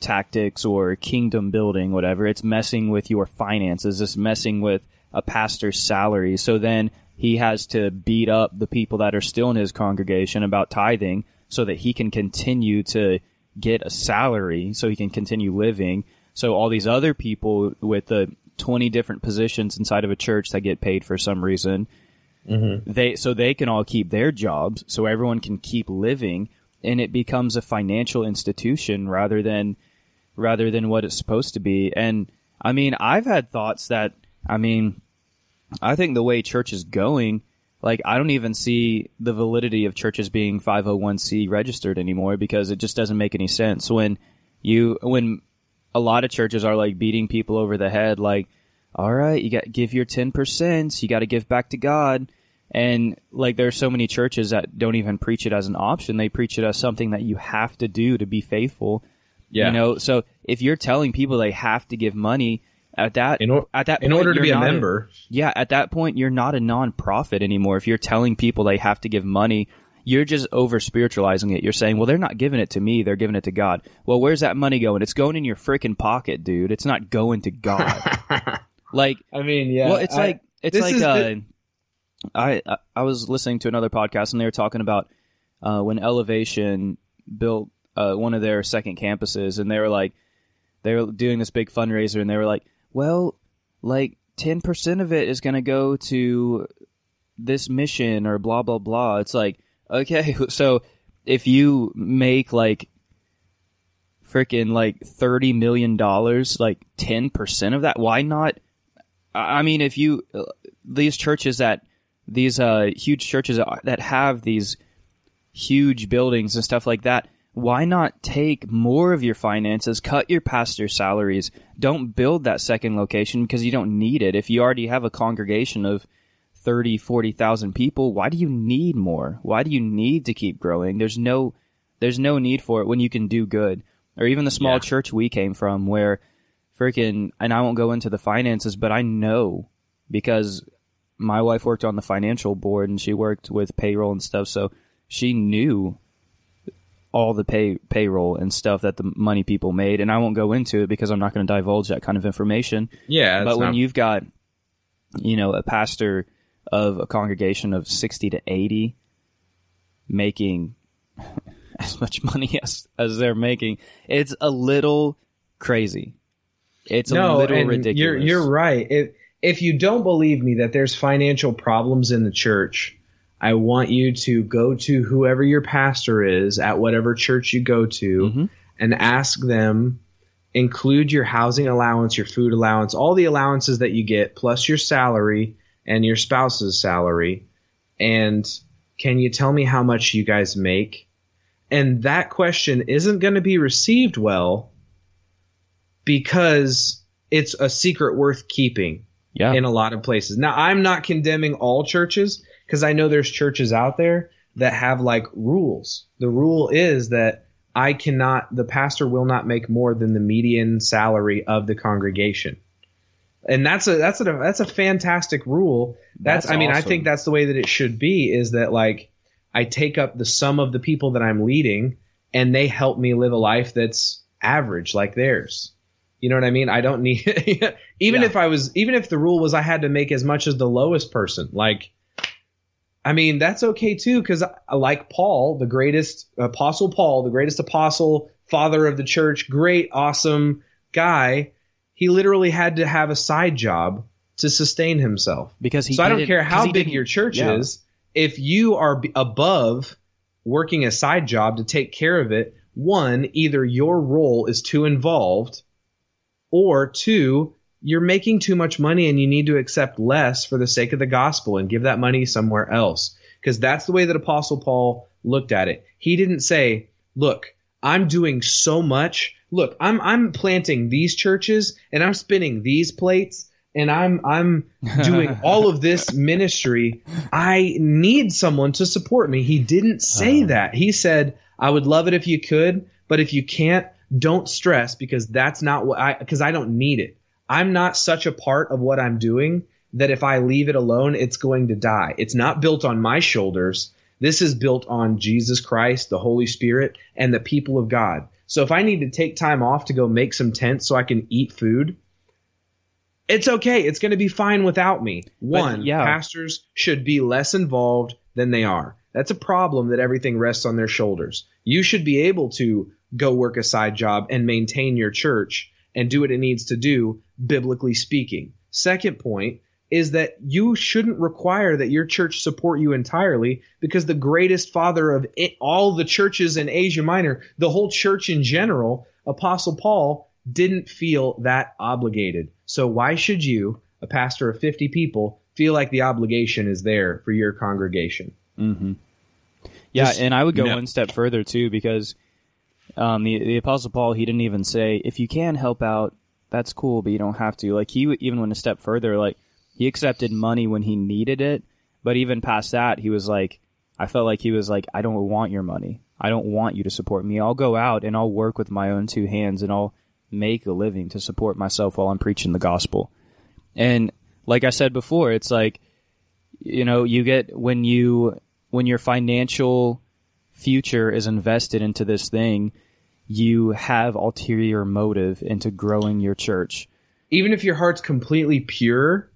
tactics or kingdom building, whatever. It's messing with your finances. It's messing with a pastor's salary. So then he has to beat up the people that are still in his congregation about tithing so that he can continue to get a salary so he can continue living. So all these other people with the 20 different positions inside of a church that get paid for some reason, mm-hmm. they so they can all keep their jobs so everyone can keep living and it becomes a financial institution rather than rather than what it's supposed to be. And i mean i've had thoughts that i mean i think the way church is going like i don't even see the validity of churches being 501c registered anymore because it just doesn't make any sense. When you when a lot of churches are like beating people over the head like all right you got give your 10% you got to give back to god and like there's so many churches that don't even preach it as an option they preach it as something that you have to do to be faithful Yeah. you know so if you're telling people they have to give money at that In or- at that in point, order to be a member. yeah, at that point, you're not a nonprofit anymore. If you're telling people they have to give money, you're just over spiritualizing it. You're saying, well, they're not giving it to me, they're giving it to God. Well, where's that money going? It's going in your freaking pocket, dude. It's not going to God. like, I mean, yeah. well, it's I- like it's like uh, the- I I- I was listening to another podcast and they were talking about uh, when Elevation built uh, one of their second campuses and they were like they were doing this big fundraiser and they were like, well, like ten percent of it is going to go to this mission or blah blah blah. It's like okay, so if you make like freaking like thirty million dollars, like ten percent of that, why not? I mean, if you uh, these churches that these uh, huge churches that have these huge buildings and stuff like that, why not take more of your finances, cut your pastor's salaries, don't build that second location because you don't need it. If you already have a congregation of 30, 40,000 people, why do you need more? Why do you need to keep growing? There's no there's no need for it when you can do good. Or even the small Yeah. church we came from where freaking and I won't go into the finances, but I know because my wife worked on the financial board and she worked with payroll and stuff, so she knew all the pay payroll and stuff that the money people made and I won't go into it because I'm not going to divulge that kind of information Yeah, but when not- you've got you know a pastor of a congregation of 60 to 80 making as much money as as they're making it's a little crazy it's a little and ridiculous You're you're right. If if you don't believe me that there's financial problems in the church, I want you to go to whoever your pastor is at whatever church you go to Mhm. and ask them include your housing allowance, your food allowance, all the allowances that you get plus your salary and your spouse's salary and can you tell me how much you guys make? And that question isn't going to be received well because it's a secret worth keeping yeah in a lot of places. Now, I'm not condemning all churches because I know there's churches out there that have like rules. The rule is that I cannot, the pastor will not make more than the median salary of the congregation. And that's a that's a that's a fantastic rule. That's, That's I mean I think that's the way that it should be is that like I take up the sum of the people that I'm leading and they help me live a life that's average like theirs. You know what I mean? I don't need even Yeah. if I was even if the rule was I had to make as much as the lowest person. Like I mean, that's okay too cuz like Paul, the greatest apostle Paul, the greatest apostle, father of the church, great awesome guy, he literally had to have a side job to sustain himself. because he so I don't care how big your church yeah. is. If you are above working a side job to take care of it, one, either your role is too involved, or two, you're making too much money and you need to accept less for the sake of the gospel and give that money somewhere else. Because that's the way that Apostle Paul looked at it. He didn't say, look, I'm doing so much. Look, I'm I'm planting these churches and I'm spinning these plates and I'm I'm doing all of this ministry. I need someone to support me. He didn't say Uh. that. He said, I would love it if you could, but if you can't, don't stress because that's not what I because I don't need it. I'm not such a part of what I'm doing that if I leave it alone, it's going to die. It's not built on my shoulders. This is built on Jesus Christ, the Holy Spirit, and the people of God. So if I need to take time off to go make some tents so I can eat food, it's okay. It's going to be fine without me. One, yeah. pastors should be less involved than they are. That's a problem that everything rests on their shoulders. You should be able to go work a side job and maintain your church and do what it needs to do, biblically speaking. Second point is that you shouldn't require that your church support you entirely because the greatest father of it, all the churches in Asia Minor, the whole church in general, Apostle Paul, didn't feel that obligated. So why should you, a pastor of 50 people, feel like the obligation is there for your congregation? hmm Yeah, Just- and I would go no. one step further too because um, the the Apostle Paul he didn't even say if you can help out, that's cool, but you don't have to. Like he even went a step further. Like he accepted money when he needed it, but even past that, he was like, I felt like he was like, I don't want your money. I don't want you to support me. I'll go out and I'll work with my own two hands and I'll make a living to support myself while I'm preaching the gospel. And like I said before, it's like you know, you get when you when your financial future is invested into this thing, you have ulterior motive into growing your church. even if your heart's completely pure,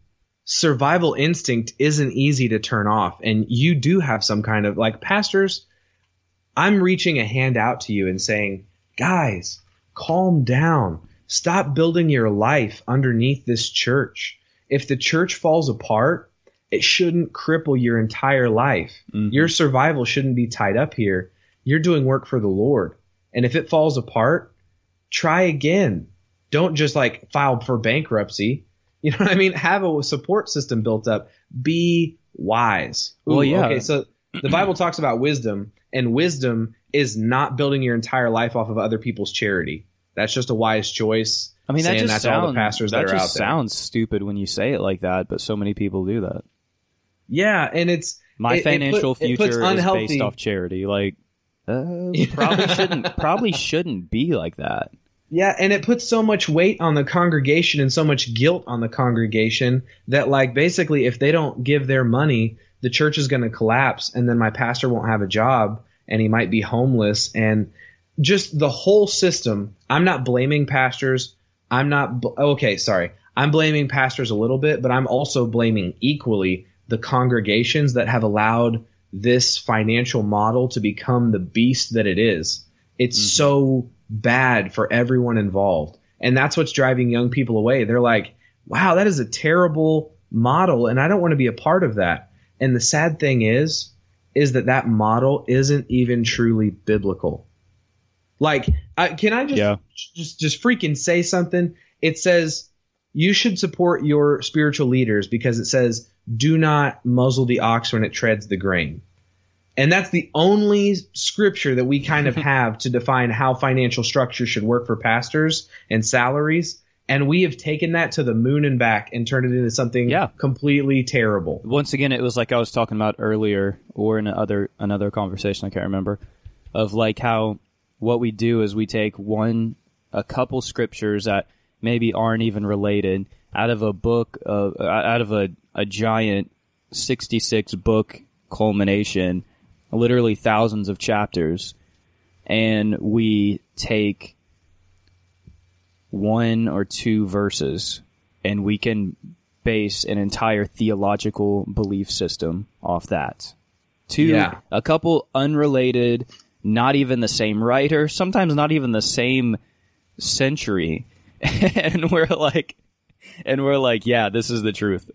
survival instinct isn't easy to turn off. And you do have some kind of like pastors. I'm reaching a hand out to you and saying, guys, calm down. Stop building your life underneath this church. If the church falls apart, it shouldn't cripple your entire life. Mhm. Your survival shouldn't be tied up here. You're doing work for the Lord. And if it falls apart, try again. Don't just like file for bankruptcy. You know what I mean? Have a support system built up. Be wise. Well, yeah. Okay, so the Bible talks about wisdom, and wisdom is not building your entire life off of other people's charity. That's just a wise choice. I mean, that just that's sounds all the pastors that that, are just out there. sounds stupid when you say it like that, but so many people do that. Yeah, and it's My it- financial it puts future is based off charity. Like, uh, probably shouldn't probably shouldn't be like that. Yeah, and it puts so much weight on the congregation and so much guilt on the congregation that, like, basically, if they don't give their money, the church is going to collapse, and then my pastor won't have a job, and he might be homeless, and just the whole system. I'm not blaming pastors. I'm not. bl- Okay, sorry. I'm blaming pastors a little bit, but I'm also blaming equally the congregations that have allowed this financial model to become the beast that it is. It's mm-hmm. so bad for everyone involved. And that's what's driving young people away. They're like, wow, that is a terrible model, and I don't want to be a part of that. And the sad thing is, is that that model isn't even truly biblical. Like, I, can I just Yeah. just just freaking say something? It says you should support your spiritual leaders because it says do not muzzle the ox when it treads the grain. And that's the only scripture that we kind of have to define how financial structure should work for pastors and salaries. And we have taken that to the moon and back and turned it into something Yeah. completely terrible. Once again, it was like I was talking about earlier, or in another another conversation I can't remember, of like how what we do is we take one a couple scriptures that maybe aren't even related out of a book of out of a a giant sixty six book culmination, literally thousands of chapters, and we take one or two verses and we can base an entire theological belief system off that. Two, Yeah. a couple unrelated, not even the same writer, sometimes not even the same century, and we're like, and we're like, yeah, this is the truth,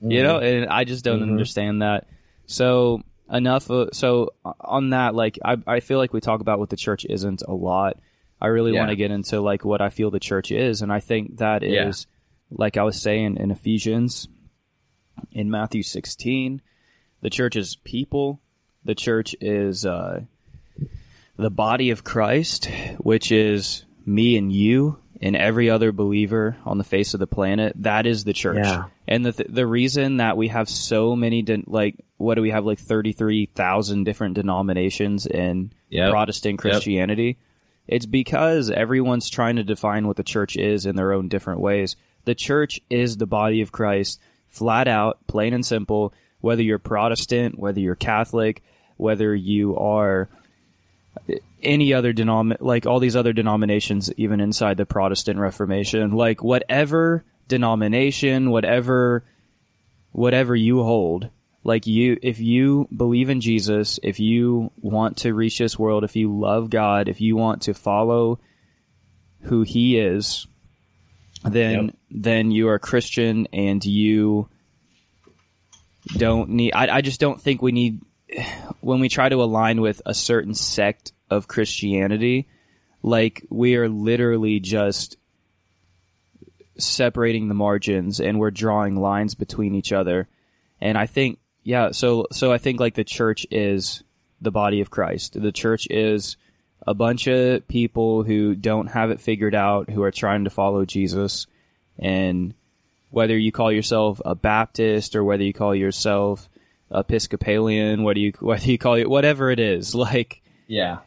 you mm-hmm. know. And I just don't mm-hmm. understand that. So enough. Of, so on that, like, I I feel like we talk about what the church isn't a lot. I really Yeah. want to get into like what I feel the church is, and I think that is Yeah. like I was saying in Ephesians, in Matthew 16, the church is people. The church is uh, the body of Christ, which is me and you and every other believer on the face of the planet. That is the church. Yeah. And the the reason that we have so many de- like what do we have like 33,000 different denominations in Yep. Protestant Christianity? It's because everyone's trying to define what the church is in their own different ways. The church is the body of Christ, flat out, plain and simple, whether you're Protestant, whether you're Catholic, whether you are any other denom like all these other denominations even inside the Protestant Reformation, like whatever denomination, whatever whatever you hold, like you if you believe in Jesus, if you want to reach this world, if you love God, if you want to follow who he is, then Yep. then you are a Christian and you don't need I, I just don't think we need when we try to align with a certain sect of Christianity, like we are literally just separating the margins and we're drawing lines between each other. And I think yeah, so so I think like the church is the body of Christ. The church is a bunch of people who don't have it figured out, who are trying to follow Jesus and whether you call yourself a Baptist or whether you call yourself Episcopalian, whether you whether you call it whatever it is, like Yeah.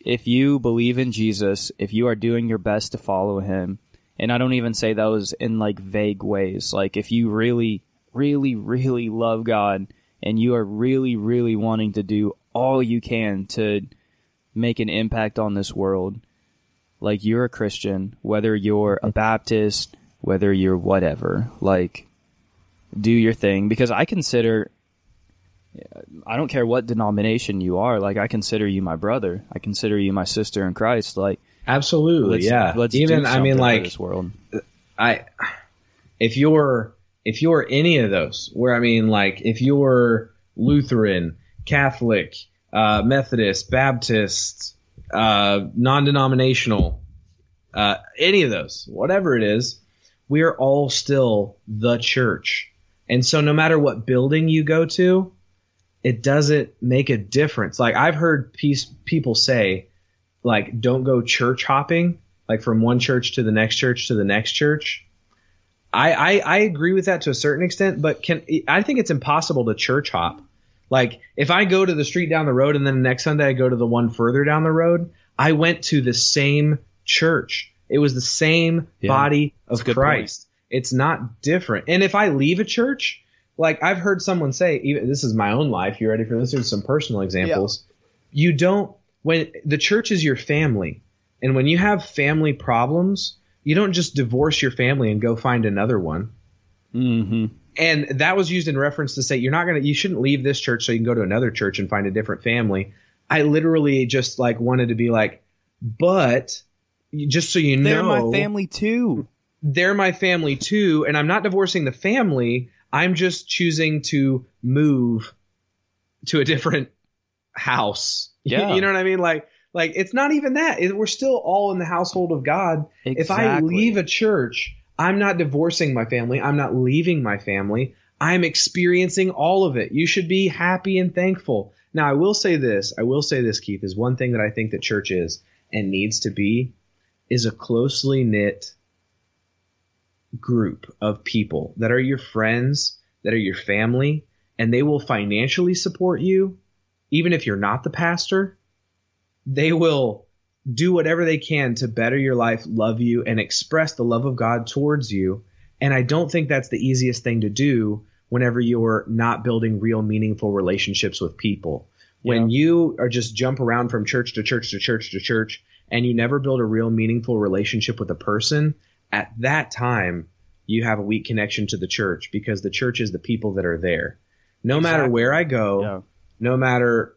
if you believe in Jesus, if you are doing your best to follow him, and I don't even say those in like vague ways, like if you really, really, really love God and you are really, really wanting to do all you can to make an impact on this world, like you're a Christian, whether you're a Baptist, whether you're whatever, like do your thing because I consider I don't care what denomination you are. Like I consider you my brother. I consider you my sister in Christ. Like Absolutely. let's, yeah. Let's Even I mean like this world. I if you're if you're any of those, where I mean like if you're Lutheran, Catholic, uh, Methodist, Baptist, uh, non-denominational, uh, any of those, whatever it is, we are all still the church. And so no matter what building you go to, it doesn't make a difference. Like I've heard people say, like, don't go church hopping, like from one church to the next church to the next church. I, I I agree with that to a certain extent, but can I think it's impossible to church hop. Like if I go to the street down the road and then the next Sunday I go to the one further down the road, I went to the same church. It was the same Yeah. body of good point. Christ. It's not different. And if I leave a church, like I've heard someone say, even this is my own life. You ready for this? Here's some personal examples. You don't when the church is your family, and when you have family problems, you don't just divorce your family and go find another one. Mm-hmm. And that was used in reference to say you're not gonna, you shouldn't leave this church so you can go to another church and find a different family. I literally just like wanted to be like, but just so you know They're my family too. they're my family too, and I'm not divorcing the family. I'm just choosing to move to a different house. Yeah. you know what I mean? Like, like it's not even that. It- we're still all in the household of God. If I leave a church, I'm not divorcing my family. I'm not leaving my family. I'm experiencing all of it. You should be happy and thankful. Now, I will say this. I will say this, Keith, is one thing that I think that church is and needs to be is a closely knit group of people that are your friends, that are your family, and they will financially support you, even if you're not the pastor. They will do whatever they can to better your life, love you, and express the love of God towards you. And I don't think that's the easiest thing to do whenever you're not building real meaningful relationships with people. When you are just jump around from church to church to church to church and you never build a real meaningful relationship with a person, at that time you have a weak connection to the church because the church is the people that are there. No matter where I go, Yeah. no matter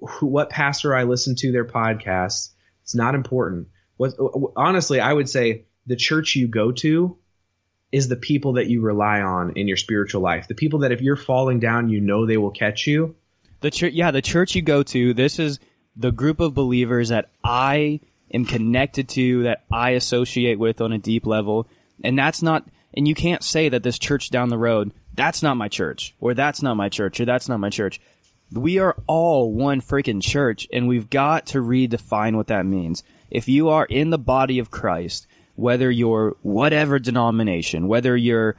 who, what pastor I listen to their podcasts, it's not important. What honestly, I would say the church you go to is the people that you rely on in your spiritual life. The people that if you're falling down, you know they will catch you. The church, yeah, the church you go to. This is the group of believers that I am connected to, that I associate with on a deep level, and that's not. And you can't say that this church down the road, that's not my church, or that's not my church, or that's not my church. We are all one freaking church, and we've got to redefine what that means. If you are in the body of Christ, whether you're whatever denomination, whether you're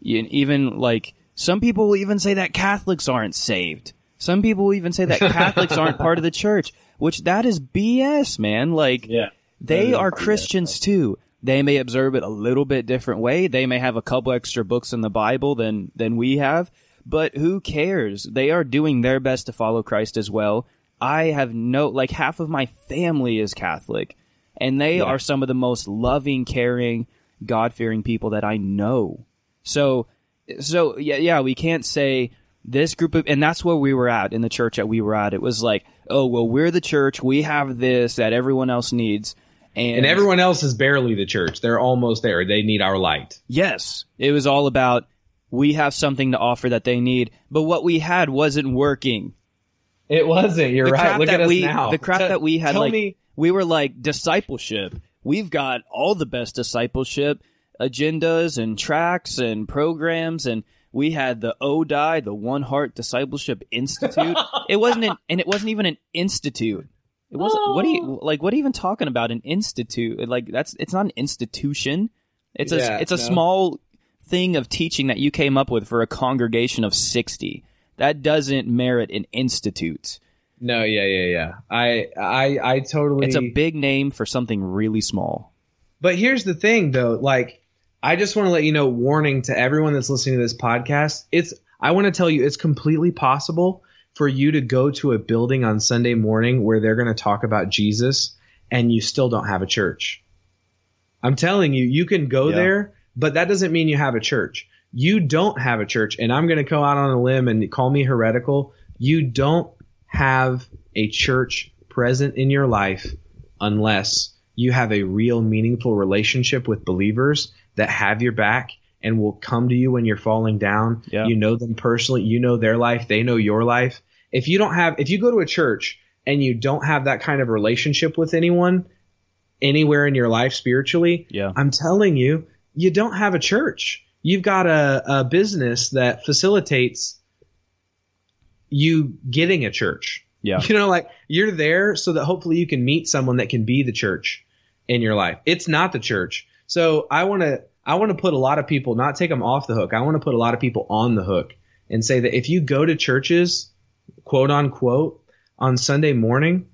even like some people will even say that Catholics aren't saved. Some people will even say that Catholics aren't part of the church, which that is BS, man. Like Yeah. they are BS. Christians too. They may observe it a little bit different way. They may have a couple extra books in the Bible than than we have, but who cares? They are doing their best to follow Christ as well. I have no like half of my family is Catholic, and they Yeah. are some of the most loving, caring, God-fearing people that I know. So so yeah, yeah, we can't say this group of, and that's where we were at in the church that we were at. It was like, oh well, we're the church. We have this that everyone else needs, and, And everyone else is barely the church. They're almost there. They need our light. yes, it was all about we have something to offer that they need, but what we had wasn't working. It wasn't. You're The right. Look at us we, now. the crap Te- that we had, like me, we were like discipleship. We've got all the best discipleship agendas and tracks and programs and we had the ODI, the One Heart Discipleship Institute. it wasn't an, and it wasn't even an institute. It wasn't what are you like what are you even talking about an institute? Like that's it's not an institution. It's Yeah, a it's a no. small thing of teaching that you came up with for a congregation of 60. That doesn't merit an institute. no, yeah, yeah, yeah. I, I, I totally. It's a big name for something really small. But here's the thing, though. Like, I just want to let you know, warning to everyone that's listening to this podcast. It's, I want to tell you, it's completely possible for you to go to a building on Sunday morning where they're going to talk about Jesus and you still don't have a church. I'm telling you, you can go Yeah. there, but that doesn't mean you have a church. You don't have a church, and I'm going to go out on a limb and call me heretical. You don't have a church present in your life unless you have a real meaningful relationship with believers that have your back and will come to you when you're falling down. Yeah. You know them personally, you know their life, they know your life. If you don't have if you go to a church and you don't have that kind of relationship with anyone anywhere in your life spiritually, Yeah. I'm telling you, you don't have a church. You've got a, a business that facilitates you getting a church. Yeah. You know, like you're there so that hopefully you can meet someone that can be the church in your life. It's not the church. So I want to I want to put a lot of people, not take them off the hook. I want to put a lot of people on the hook and say that if you go to churches, quote unquote, on Sunday morning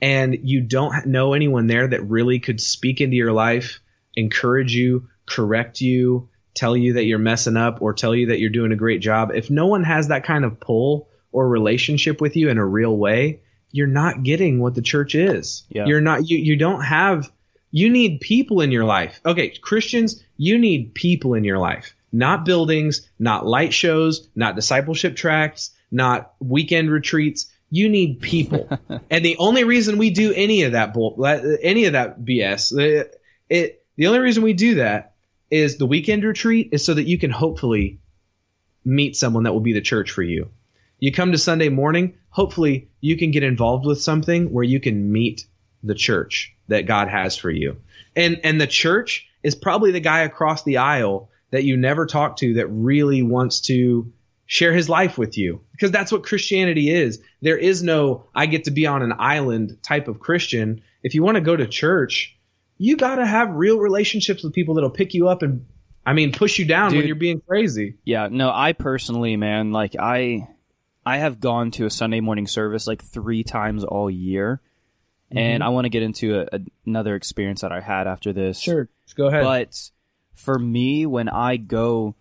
and you don't know anyone there that really could speak into your life, encourage you, correct you, tell you that you're messing up or tell you that you're doing a great job, if no one has that kind of pull or relationship with you in a real way, you're not getting what the church is. Yeah. You're not you you don't have you need people in your life. Okay, Christians, you need people in your life. Not buildings, not light shows, not discipleship tracks, not weekend retreats. You need people. and the only reason we do any of that bull, any of that BS, it, it the only reason we do that is the weekend retreat is so that you can hopefully meet someone that will be the church for you. You come to Sunday morning, hopefully you can get involved with something where you can meet the church that God has for you. And and the church is probably the guy across the aisle that you never talk to that really wants to share his life with you because that's what Christianity is. There is no I get to be on an island type of Christian. If you want to go to church, you got to have real relationships with people that'll pick you up and I mean push you down when you're being crazy. Yeah, no, I personally, man, like I I have gone to a Sunday morning service like 3 times all year. Mm-hmm. And I want to get into a, another experience that I had after this. Sure, go ahead. But for me, when I go,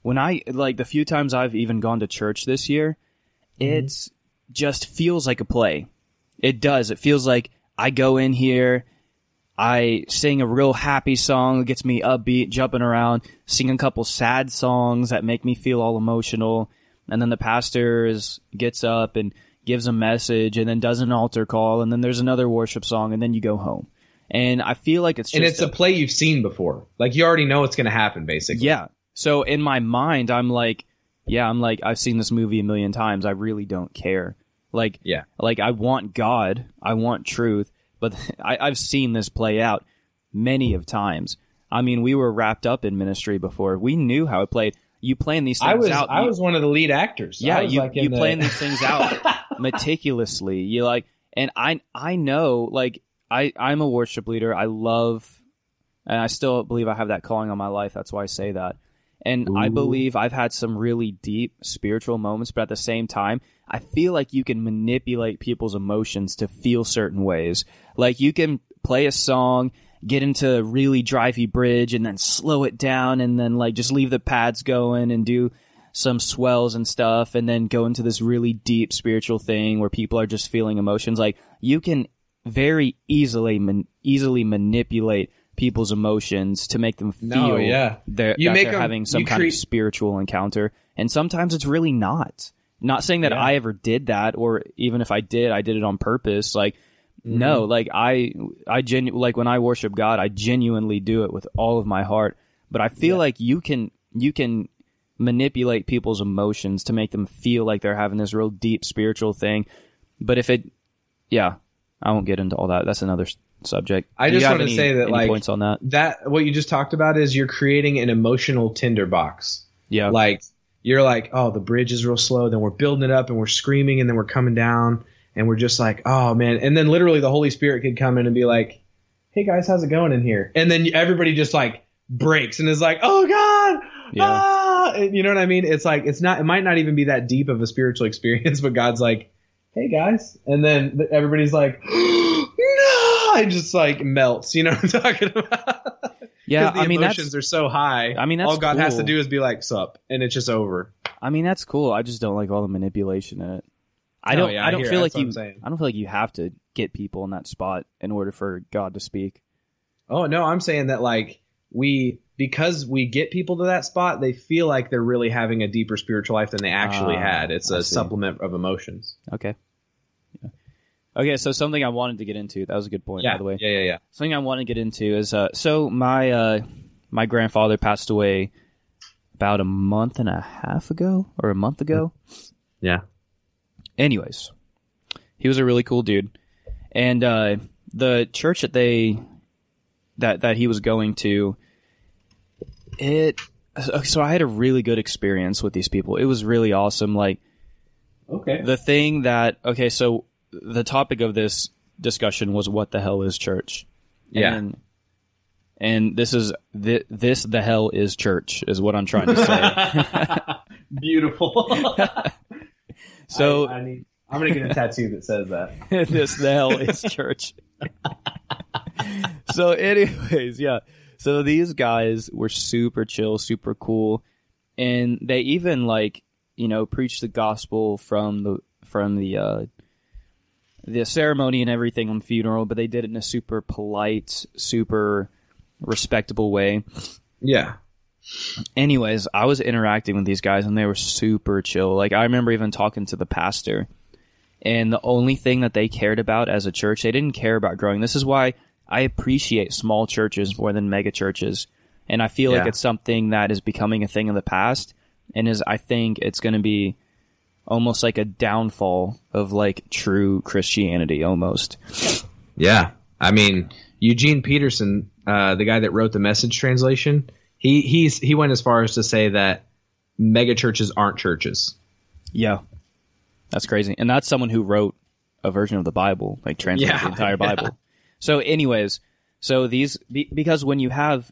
when I like the few times I've even gone to church this year, mm-hmm. it's just feels like a play. It does. It feels like I go in here, I sing a real happy song that gets me upbeat, jumping around, sing a couple sad songs that make me feel all emotional, and then the pastor is, gets up and gives a message, and then does an altar call, and then there's another worship song, and then you go home. And I feel like it's just and it's a play you've seen before. Like you already know what's going to happen, basically. yeah. So in my mind, I'm like, yeah, I'm like, I've seen this movie a million times. I really don't care. Like, Yeah. like I want God, I want truth, but I, I've seen this play out many of times. I mean, we were wrapped up in ministry before. We knew how it played. You plan these things I was out. I you- was one of the lead actors. yeah, you like you the- plan these things out meticulously. You like, and I I know like I I'm a worship leader. I love, and I still believe I have that calling on my life. That's why I say that. And I believe I've had some really deep spiritual moments, but at the same time, I feel like you can manipulate people's emotions to feel certain ways. Like you can play a song, get into a really drivey bridge, and then slow it down, and then like just leave the pads going and do some swells and stuff, and then go into this really deep spiritual thing where people are just feeling emotions. Like you can very easily man- easily manipulate people's emotions to make them feel No, yeah. they're, You make they're 'em- having some kind create- of spiritual encounter, and sometimes it's really not. Not saying that Yeah. I ever did that, or even if I did, I did it on purpose. Like, Mm-hmm. no, like I, I genu- like when I worship God, I genuinely do it with all of my heart. But I feel Yeah. like you can, you can manipulate people's emotions to make them feel like they're having this real deep spiritual thing. But if it, yeah, I won't get into all that. That's another subject. I Do just want to any- say that like points on that. that what you just talked about is you're creating an emotional tinderbox. Yeah, Like you're like, oh, the bridge is real slow. Then we're building it up and we're screaming and then we're coming down and we're just like, oh man. And then literally the Holy Spirit could come in and be like, hey guys, how's it going in here? And then everybody just like breaks and is like, oh God. Yeah. Ah! And you know what I mean? It's like it's not. It might not even be that deep of a spiritual experience, but God's like, "Hey guys," and then everybody's like, It just like melts. You know what I'm talking about? Yeah, the I mean, emotions are so high. I mean, that's all God has to do is be like, "Sup," and it's just over. I mean, that's cool. I just don't like all the manipulation in it. I Oh, don't. yeah, I I don't hear- feel like you. I don't feel like you have to get people in that spot in order for God to speak. Oh no, I'm saying that like we because we get people to that spot, they feel like they're really having a deeper spiritual life than they actually Ah, had. It's I a see. supplement of emotions. Okay. Yeah. Okay, so something I wanted to get into. That was a good point, yeah, by the way. yeah, yeah, yeah. Something I want to get into is uh, so my uh, my grandfather passed away about a month and a half ago or a month ago. Yeah. Anyways, he was a really cool dude, and uh, the church that they that that he was going to, it. So I had a really good experience with these people. It was really awesome. Like Okay. the thing that okay, so the topic of this discussion was what the hell is church? Yeah. And And this is th- this the hell is church is what I'm trying to say. Beautiful. so I, I need, I'm gonna get a tattoo that says that. this the hell is church. so, anyways, yeah. So these guys were super chill, super cool, and they even like you know preached the gospel from the from the uh, the ceremony and everything on the funeral, but they did it in a super polite, super respectable way. Yeah. Anyways, I was interacting with these guys and they were super chill. Like I remember even talking to the pastor and the only thing that they cared about as a church, they didn't care about growing. This is why I appreciate small churches more than mega churches. And I feel like it's something that is becoming a thing of the past and is I think it's going to be almost like a downfall of like true Christianity almost. Yeah. I mean, Eugene Peterson, uh, the guy that wrote the message translation, he he's he went as far as to say that mega churches aren't churches. Yeah. That's crazy. And that's someone who wrote a version of the Bible, like translated Yeah, the entire yeah. Bible. So, anyways, so these, because when you have,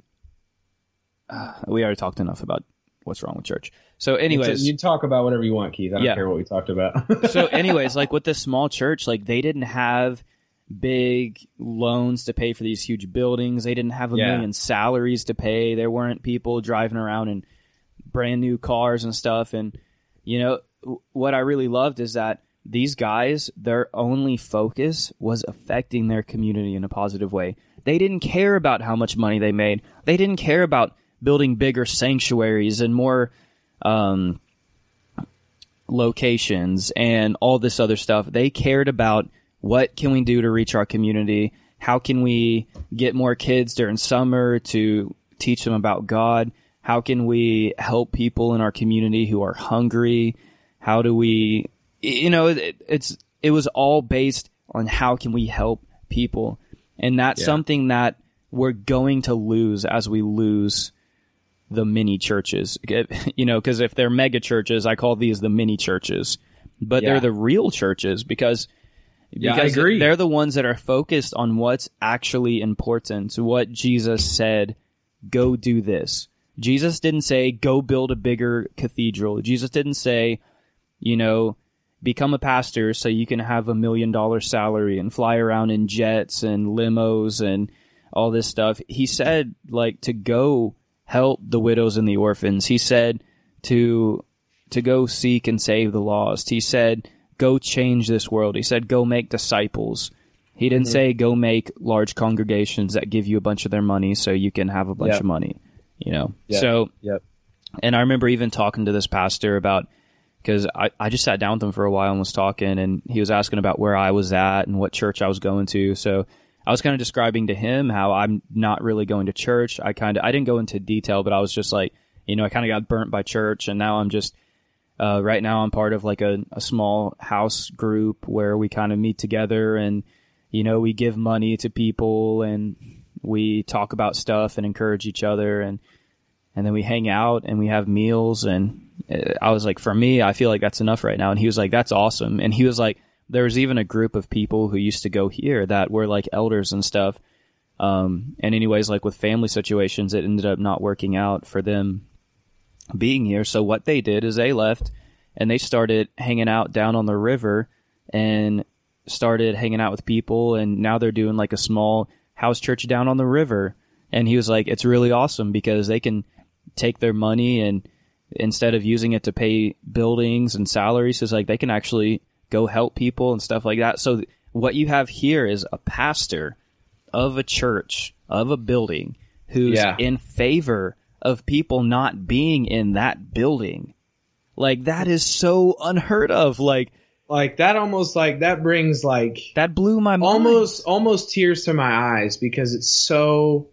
uh, we already talked enough about what's wrong with church. So, anyways, you talk about whatever you want, Keith. I don't Yeah. care what we talked about. so anyways, like with this small church, like they didn't have big loans to pay for these huge buildings. They didn't have a Yeah. million salaries to pay. There weren't people driving around in brand new cars and stuff. And you know w- what I really loved is that these guys, their only focus was affecting their community in a positive way. They didn't care about how much money they made. They didn't care about building bigger sanctuaries and more um, locations and all this other stuff. They cared about what can we do to reach our community? How can we get more kids during summer to teach them about God? How can we help people in our community who are hungry? How do we, you know, it, it's, it was all based on how can we help people. And that's Yeah. something that we're going to lose as we lose the mini churches. You know, because if they're mega churches, I call these the mini churches, but Yeah. they're the real churches because Yeah, I because agree. they're the ones that are focused on what's actually important. What Jesus said, go do this. Jesus didn't say go build a bigger cathedral. Jesus didn't say, you know, become a pastor so you can have a million dollar salary and fly around in jets and limos and all this stuff. He said like to go help the widows and the orphans. He said to to go seek and save the lost. He said go change this world. He said go make disciples. He didn't mm-hmm. say go make large congregations that give you a bunch of their money so you can have a bunch Yeah. of money, you know. Yeah. So yep. and I remember even talking to this pastor about because I, I just sat down with him for a while and was talking, and he was asking about where I was at and what church I was going to. So I was kind of describing to him how I'm not really going to church. I kind of I didn't go into detail, but I was just like, you know, I kind of got burnt by church, and now I'm just uh, right now I'm part of like a, a small house group where we kind of meet together and you know we give money to people and we talk about stuff and encourage each other and and then we hang out and we have meals and uh, I was like for me I feel like that's enough right now and he was like that's awesome and he was like there was even a group of people who used to go here that were like elders and stuff. Um and anyways like with family situations it ended up not working out for them being here. So what they did is they left and they started hanging out down on the river and started hanging out with people. And now they're doing like a small house church down on the river. And he was like it's really awesome because they can take their money and instead of using it to pay buildings and salaries it's like they can actually go help people and stuff like that so what you have here is a pastor of a church of a building who's Yeah. in favor of people not being in that building like that is so unheard of like Like that almost like that brings like that blew my mind almost almost tears to my eyes because it's so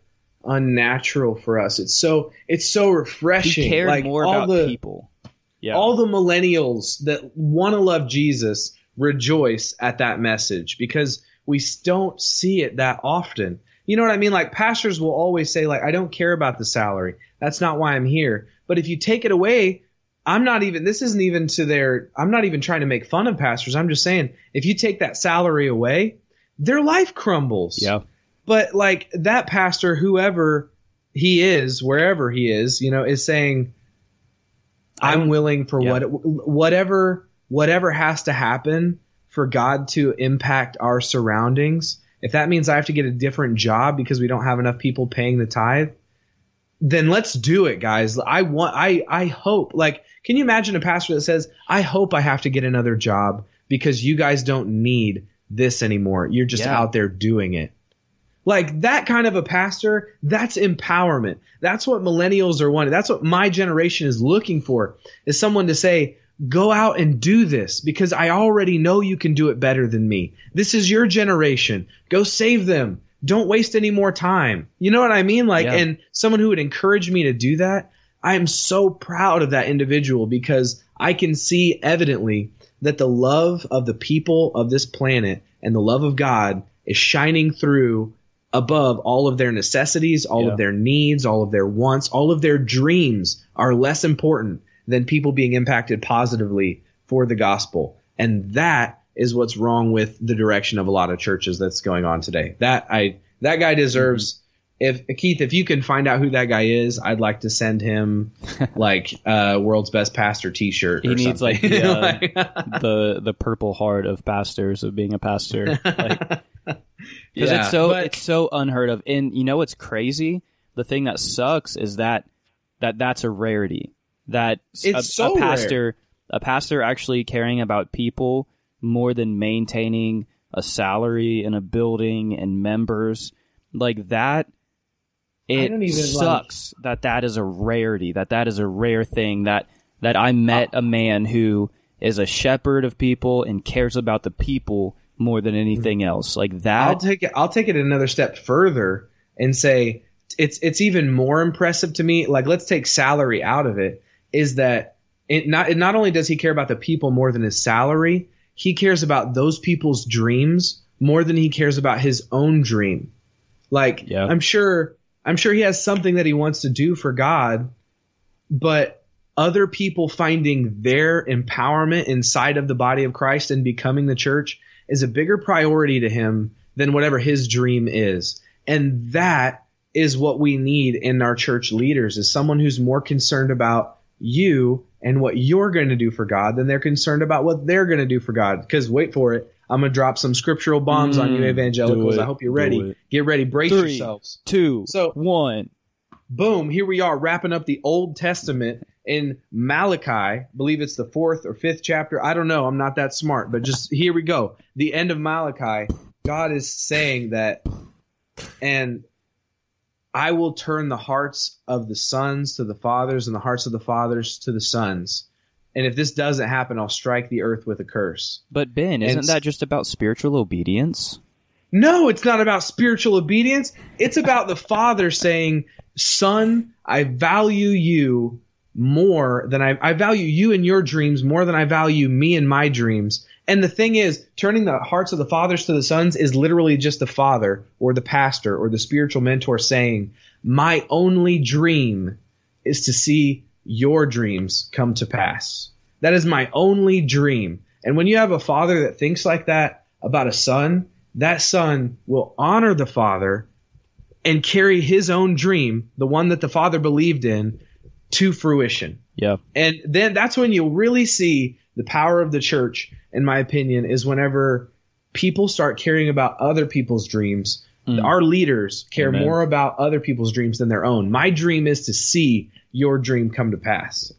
unnatural for us. It's so it's so refreshing. he cared like more all about the people yeah all the millennials that want to love Jesus rejoice at that message because we don't see it that often. You know what I mean? Like pastors will always say like I don't care about the salary. That's not why I'm here. But if you take it away, I'm not even this isn't even to their I'm not even trying to make fun of pastors. I'm just saying if you take that salary away, their life crumbles. yeah but like that pastor, whoever he is, wherever he is, you know, is saying, I'm willing for yeah. what whatever whatever has to happen for God to impact our surroundings. If that means I have to get a different job because we don't have enough people paying the tithe, then let's do it, guys. I want I I hope like can you imagine a pastor that says, "I hope I have to get another job because you guys don't need this anymore. You're just Yeah. out there doing it." Like that kind of a pastor, that's empowerment. That's what millennials are wanting. That's what my generation is looking for. Is someone to say, "Go out and do this because I already know you can do it better than me. This is your generation. Go save them. Don't waste any more time." You know what I mean? Like Yeah. and someone who would encourage me to do that, I am so proud of that individual because I can see evidently that the love of the people of this planet and the love of God is shining through above all of their necessities, all Yeah. of their needs, all of their wants, all of their dreams are less important than people being impacted positively for the gospel. And that is what's wrong with the direction of a lot of churches that's going on today. That I that guy deserves if Keith, if you can find out who that guy is, I'd like to send him like uh world's best pastor t-shirt He or needs, like, the, uh, Like- the the purple heart of pastors of being a pastor. Like, because Yeah, it's so but- it's so unheard of. And you know what's crazy? The thing that sucks is that that that's a rarity. That It's a, so a pastor a pastor actually caring about people more than maintaining a salary and a building and members like that. It don't like- sucks that that is a rarity. That that is a rare thing. That that I met a man who is a shepherd of people and cares about the people more than anything else. Like that. I'll take it. I'll take it another step further and say it's it's even more impressive to me. Like let's take salary out of it. Is that it not? It not only does he care about the people more than his salary, he cares about those people's dreams more than he cares about his own dream. Like Yeah. I'm sure I'm sure he has something that he wants to do for God, but other people finding their empowerment inside of the body of Christ and becoming the church is a bigger priority to him than whatever his dream is. And that is what we need in our church leaders is someone who's more concerned about you and what you're going to do for God than they're concerned about what they're going to do for God. Because wait for it, I'm going to drop some scriptural bombs on you Mm, evangelicals. it, I hope you're ready. Get ready, brace Three. yourselves two, So- one. boom, here we are wrapping up the Old Testament in Malachi. Believe it's the fourth or fifth chapter. I don't know. I'm not that smart, but just here we go. The end of Malachi. God is saying that, and I will turn the hearts of the sons to the fathers and the hearts of the fathers to the sons. And if this doesn't happen, I'll strike the earth with a curse. But Ben, isn't that just about spiritual obedience? No, it's not about spiritual obedience. It's about the father saying, Son, I value you more than I, I value you and your dreams more than I value me and my dreams. And the thing is, turning the hearts of the fathers to the sons is literally just the father or the pastor or the spiritual mentor saying, My only dream is to see your dreams come to pass. That is my only dream. And when you have a father that thinks like that about a son, that son will honor the father and carry his own dream, the one that the father believed in, to fruition. Yeah. And then that's when you'll really see the power of the church, in my opinion, is whenever people start caring about other people's dreams. Mm. Our leaders care Amen. more about other people's dreams than their own. My dream is to see your dream come to pass.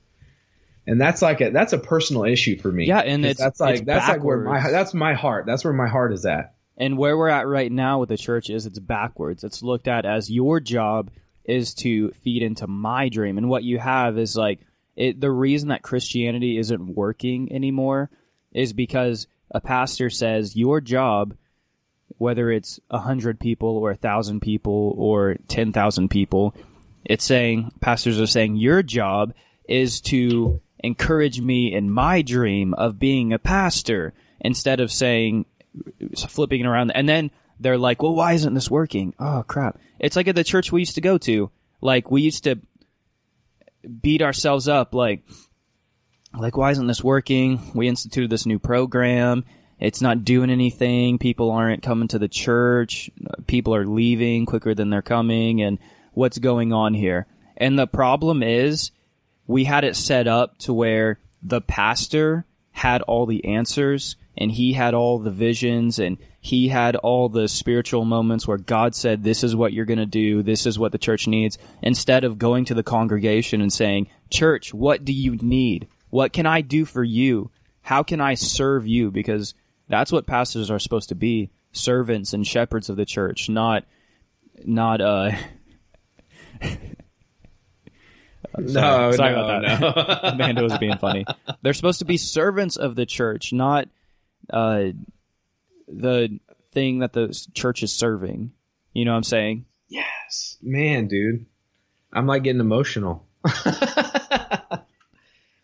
And that's like a that's a personal issue for me. Yeah, and it's- that's like it's that's like where my that's my heart. That's where my heart is at. And where we're at right now with the church is it's backwards. It's looked at as your job is to feed into my dream. And what you have is like it, the reason that Christianity isn't working anymore is because a pastor says your job, whether it's a hundred people or a thousand people or ten thousand people, it's saying pastors are saying your job is to encourage me in my dream of being a pastor instead of saying flipping it around and then they're like well why isn't this working oh crap it's like at the church we used to go to like we used to beat ourselves up like like why isn't this working we instituted this new program it's not doing anything. People aren't coming to the church. People are leaving quicker than they're coming. And what's going on here? And the problem is we had it set up to where the pastor had all the answers and he had all the visions and he had all the spiritual moments where God said, this is what you're going to do. This is what the church needs. Instead of going to the congregation and saying, church, what do you need? What can I do for you? How can I serve you? Because that's what pastors are supposed to be. Servants and shepherds of the church, not, not, uh, no, sorry no, about that. no. Amanda was being funny. They're supposed to be servants of the church, not uh, the thing that the church is serving. You know what I'm saying? Yes, man, dude. I'm like getting emotional.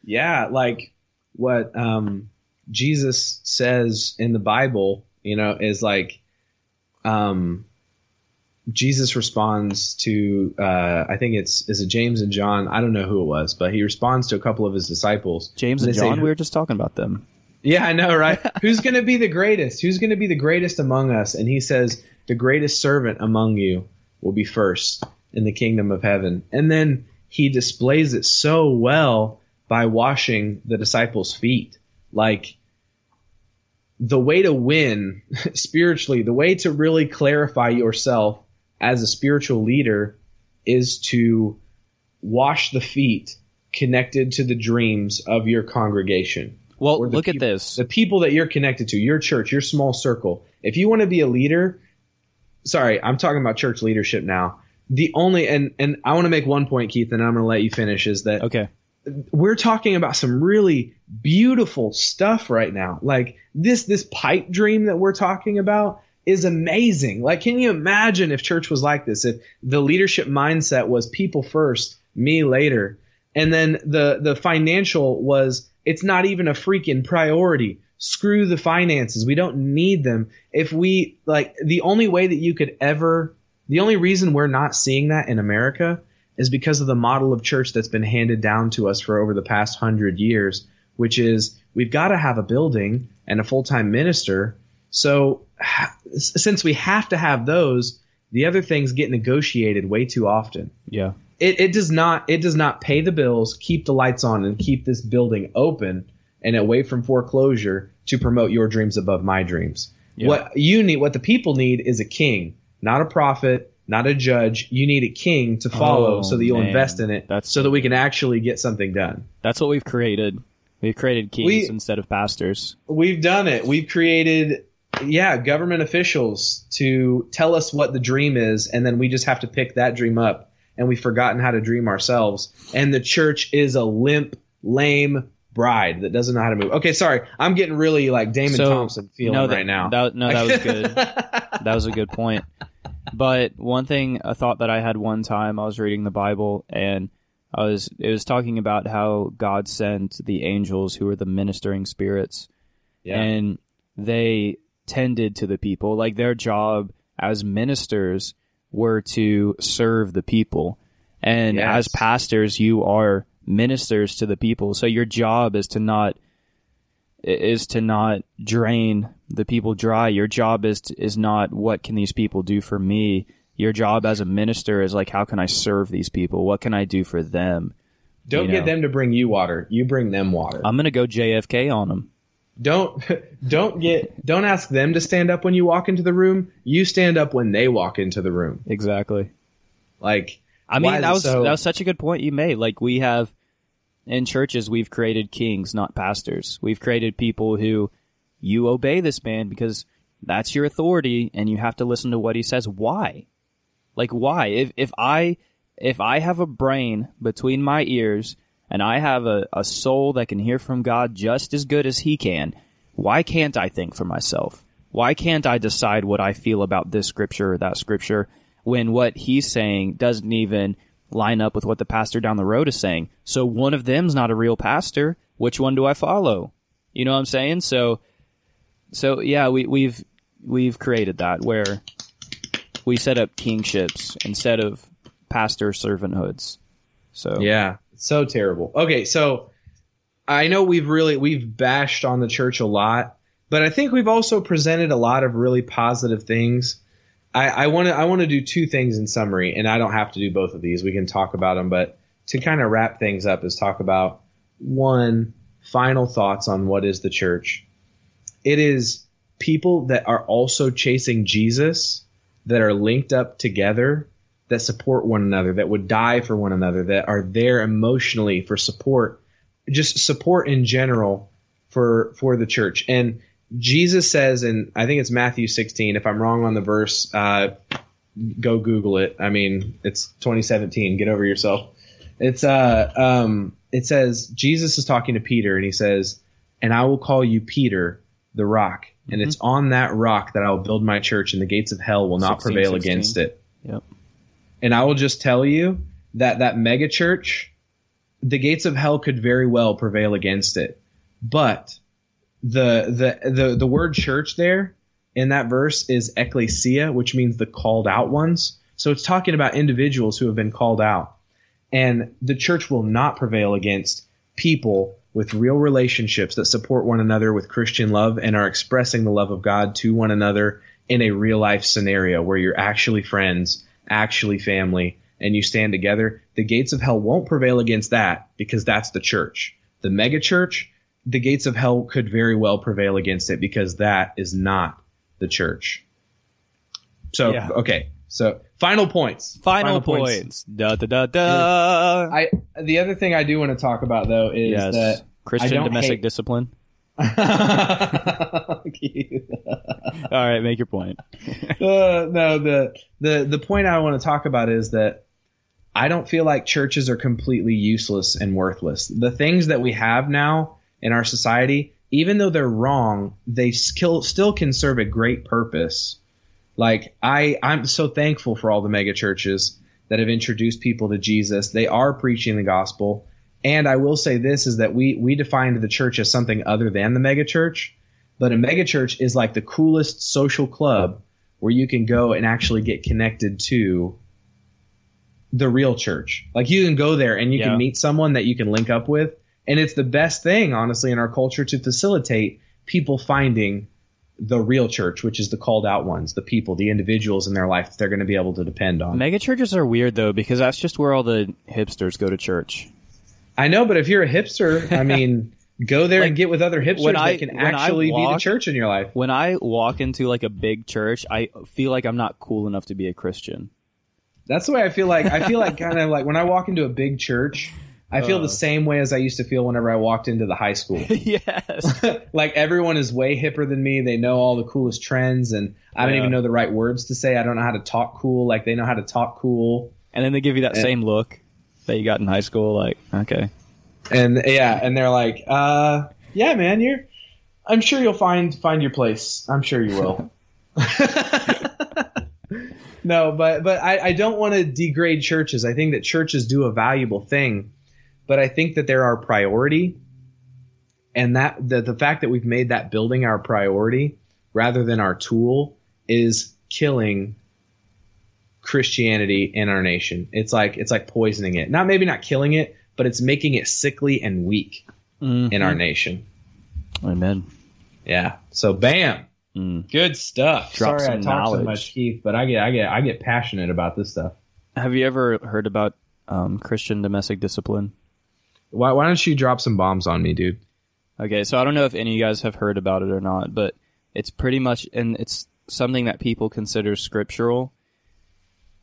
yeah, like what um, Jesus says in the Bible, you know, is like um, Jesus responds to uh, I think it's is it James and John? I don't know who it was, but he responds to a couple of his disciples. James and say, John, we were just talking about them. Yeah, I know, right? Who's going to be the greatest? Who's going to be the greatest among us? And he says, The greatest servant among you will be first in the kingdom of heaven. And then he displays it so well by washing the disciples' feet. Like, the way to win spiritually, the way to really clarify yourself as a spiritual leader is to wash the feet connected to the dreams of your congregation Well, look at this. the people that you're connected to, your church, your small circle. If you want to be a leader, sorry, I'm talking about church leadership now. The only and and I want to make one point, Keith, and I'm going to let you finish. Is that Okay. we're talking about some really beautiful stuff right now. Like this this pipe dream that we're talking about is amazing. Like can you imagine if church was like this? If the leadership mindset was people first, me later. And then the the financial was it's not even a freaking priority. Screw the finances. We don't need them. If we like the only way that you could ever the only reason we're not seeing that in America is because of the model of church that's been handed down to us for over the past hundred years, which is we've got to have a building and a full time minister. So since we have to have those, the other things get negotiated way too often. Yeah. It, it does not it does not pay the bills, keep the lights on, and keep this building open and away from foreclosure to promote your dreams above my dreams. Yeah. What you need, what the people need, is a king, not a prophet, not a judge. You need a king to follow Oh, so that you'll man. invest in it, That's- so that we can actually get something done. That's what we've created. We've created kings We- instead of pastors. We've done it. We've created, yeah, government officials to tell us what the dream is, and then we just have to pick that dream up. And we've forgotten how to dream ourselves. And the church is a limp, lame bride that doesn't know how to move. Okay, sorry, I'm getting really like Damon So, Thompson feeling no, that, right now. That, no, that was good. that was a good point. But one thing, a thought that I had one time, I was reading the Bible and I was, it was talking about how God sent the angels who were the ministering spirits yeah. and they tended to the people. Like their job as ministers were to serve the people. And Yes. as pastors, you are ministers to the people. So your job is to not is to not drain the people dry. Your job is to, is not what can these people do for me. Your job as a minister is like how can I serve these people? What can I do for them? Don't you get them to bring you water. You bring them water. I'm gonna go JFK on them. Don't don't get don't ask them to stand up when you walk into the room. You stand up when they walk into the room. Exactly. Like I mean, that was so- that was such a good point you made. Like we have in churches, we've created kings, not pastors. We've created people who you obey this man because that's your authority, and you have to listen to what he says. Why? Like why? If if I if I have a brain between my ears and I have a, a soul that can hear from God just as good as he can, why can't I think for myself? Why can't I decide what I feel about this scripture or that scripture when what he's saying doesn't even line up with what the pastor down the road is saying? So one of them's not a real pastor. Which one do I follow? You know what I'm saying? So, so yeah, we, we've we've created that where we set up kingships instead of pastor servanthoods. So Yeah, so terrible. Okay, so I know we've really we've bashed on the church a lot, but I think we've also presented a lot of really positive things. I want to I want to do two things in summary, and I don't have to do both of these. We can talk about them, but to kind of wrap things up is talk about one final thoughts on what is the church. It is people that are also chasing Jesus, that are linked up together, that support one another, that would die for one another, that are there emotionally for support, just support in general for for the church. And Jesus says, and I think it's Matthew 16. If I'm wrong on the verse, uh, go Google it. I mean, it's 2017. Get over yourself. It's uh um it says Jesus is talking to Peter and he says, "And I will call you Peter, the rock, and mm-hmm. it's on that rock that I will build my church, and the gates of hell will not 16, prevail 16. against it." Yep. And I will just tell you that that mega church, the gates of hell could very well prevail against it, but the the the the word church there in that verse is ecclesia, which means the called out ones. So it's talking about individuals who have been called out. And the church will not prevail against people with real relationships that support one another with Christian love and are expressing the love of God to one another in a real life scenario where you're actually friends, actually family, and you stand together. The gates of hell won't prevail against that because that's the church. The mega church, the gates of hell could very well prevail against it because that is not the church. So, yeah. okay. So final points. Final, final points. points. Da da da da. I the other thing I do want to talk about though is yes. that Christian domestic hate... discipline. All right, make your point. uh, no, the the the point I want to talk about is that I don't feel like churches are completely useless and worthless. The things that we have now in our society, even though they're wrong, they still still can serve a great purpose like I, I'm so thankful for all the mega churches that have introduced people to Jesus. They are preaching the gospel. And I will say this is that we we defined the church as something other than the megachurch, but a megachurch is like the coolest social club where you can go and actually get connected to the real church. Like you can go there and you yeah. can meet someone that you can link up with, and it's the best thing honestly in our culture to facilitate people finding the real church, which is the called out ones, the people, the individuals in their life that they're going to be able to depend on. Megachurches are weird though because that's just where all the hipsters go to church. I know, but if you're a hipster, I mean, go there like, and get with other hipsters that I, can actually walk, be the church in your life. When I walk into like a big church, I feel like I'm not cool enough to be a Christian. That's the way I feel like. I feel like kind of like when I walk into a big church, I feel uh, the same way as I used to feel whenever I walked into the high school. yes. like everyone is way hipper than me. They know all the coolest trends and I yeah. don't even know the right words to say. I don't know how to talk cool like they know how to talk cool. And then they give you that and, same look that you got in high school like, okay. And yeah, and they're like, uh, yeah, man, you're I'm sure you'll find find your place. I'm sure you will. no, but but I, I don't want to degrade churches. I think that churches do a valuable thing but I think that they're our priority. And that the, the fact that we've made that building our priority rather than our tool is killing Christianity in our nation. It's like it's like poisoning it. Not maybe not killing it, but it's making it sickly and weak mm-hmm. in our nation. Amen. Yeah. So bam. Mm. Good stuff. Drop Sorry I talk so much, Keith, but I get I get I get passionate about this stuff. Have you ever heard about um, Christian domestic discipline? Why, why don't you drop some bombs on me, dude? Okay, so I don't know if any of you guys have heard about it or not, but it's pretty much, and it's something that people consider scriptural.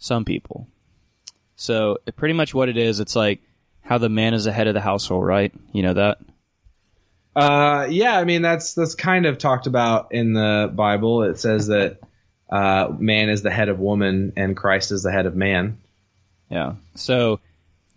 Some people. So pretty much what it is, it's like how the man is the head of the household, right? You know that. Uh, yeah, I mean that's that's kind of talked about in the Bible. It says that uh, man is the head of woman and Christ is the head of man. Yeah. So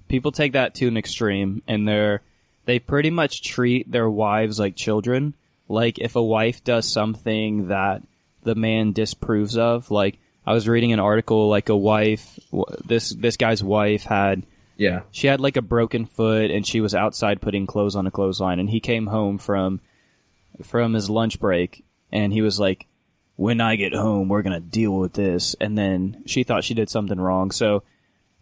people take that to an extreme and they're they pretty much treat their wives like children. Like if a wife does something that the man disapproves of, like I was reading an article like a wife this this guy's wife had yeah. She had like a broken foot and she was outside putting clothes on a clothesline and he came home from from his lunch break and he was like when I get home we're going to deal with this and then she thought she did something wrong. So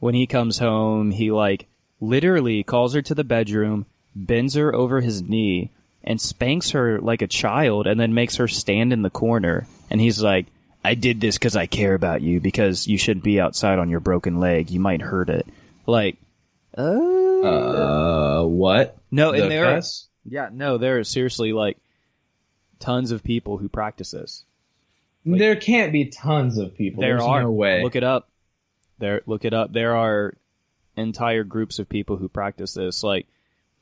when he comes home, he like literally calls her to the bedroom, bends her over his knee, and spanks her like a child and then makes her stand in the corner. And he's like, I did this because I care about you because you shouldn't be outside on your broken leg. You might hurt it. Like, uh, Uh, what? no, The and there are, yeah, no, there are seriously like tons of people who practice this. Like- there can't be tons of people. There There's are. no way. Look it up. There, look it up. There are entire groups of people who practice this. Like,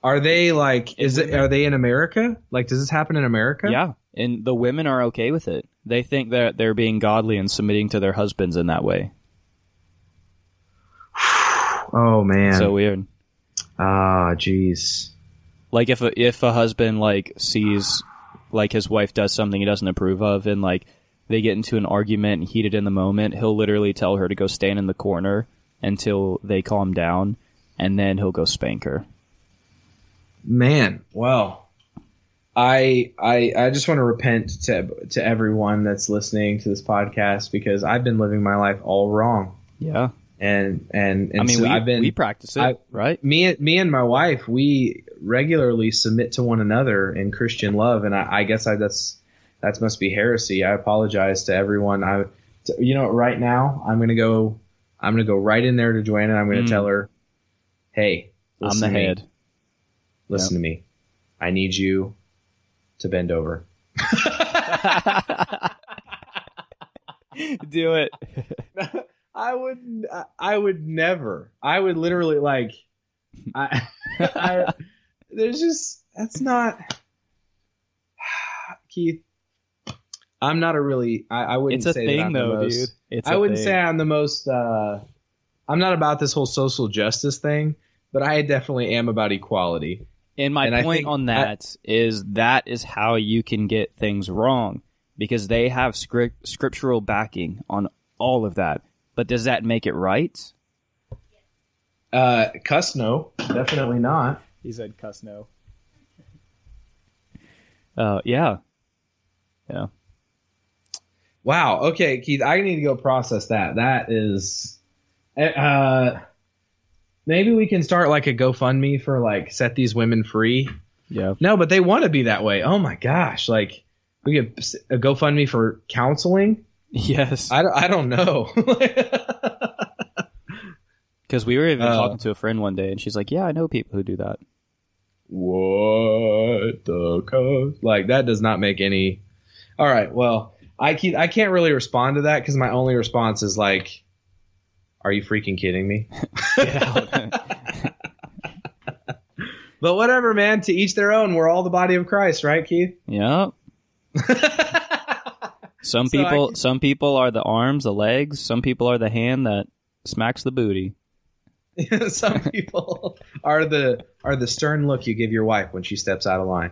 Are they like? Is it? Are they in America? Like, does this happen in America? yeah, and the women are okay with it. They think that they're being godly and submitting to their husbands in that way. Oh man. So weird. ah, jeez. Like if a if a husband like sees like his wife does something he doesn't approve of, and like they get into an argument and heated in the moment, he'll literally tell her to go stand in the corner until they calm down, and then he'll go spank her. Man, well, I I I just want to repent to to everyone that's listening to this podcast because I've been living my life all wrong, Yeah, and and and I mean so we I've been we practice it, I- right? me me and my wife we regularly submit to one another in Christian love, and I, I guess I that's that must be heresy. I apologize to everyone. I to, you know right now I'm gonna go I'm gonna go right in there to Joanna. and I'm gonna Mm. tell her, hey, I'm the to me. head. Listen to me. I need you to bend over. Do it. I would I- I would never. I would literally like I, I there's just that's not Keith I'm not a really I, I wouldn't It's a say that thing, I'm though, most- dude. It's I a wouldn't thing. say I'm the most uh I'm not about this whole social justice thing, but I definitely am about equality. And my And point think on I- that is that is how you can get things wrong because they have script, scriptural backing on all of that. But does that make it right? Uh cuss no, definitely not. He said, "Cuss no." Uh, yeah, yeah. Wow. Okay, Keith, I need to go process that. That is, uh, maybe we can start like a GoFundMe for like set these women free. Yeah. No, but they want to be that way. Oh my gosh! Like we get a GoFundMe for counseling. Yes. I don't, I don't know. Because we were even Uh, talking to a friend one day, and she's like, "Yeah, I know people who do that." what the cuss? Like that does not make any. All right. Well, I can I can't really respond to that because my only response is like, "Are you freaking kidding me?" But whatever, man. To each their own. We're all the body of Christ, right, Keith? Yep. Some So people, can- some people are the arms, the legs. Some people are the hand that smacks the booty. Some people are the are the stern look you give your wife when she steps out of line.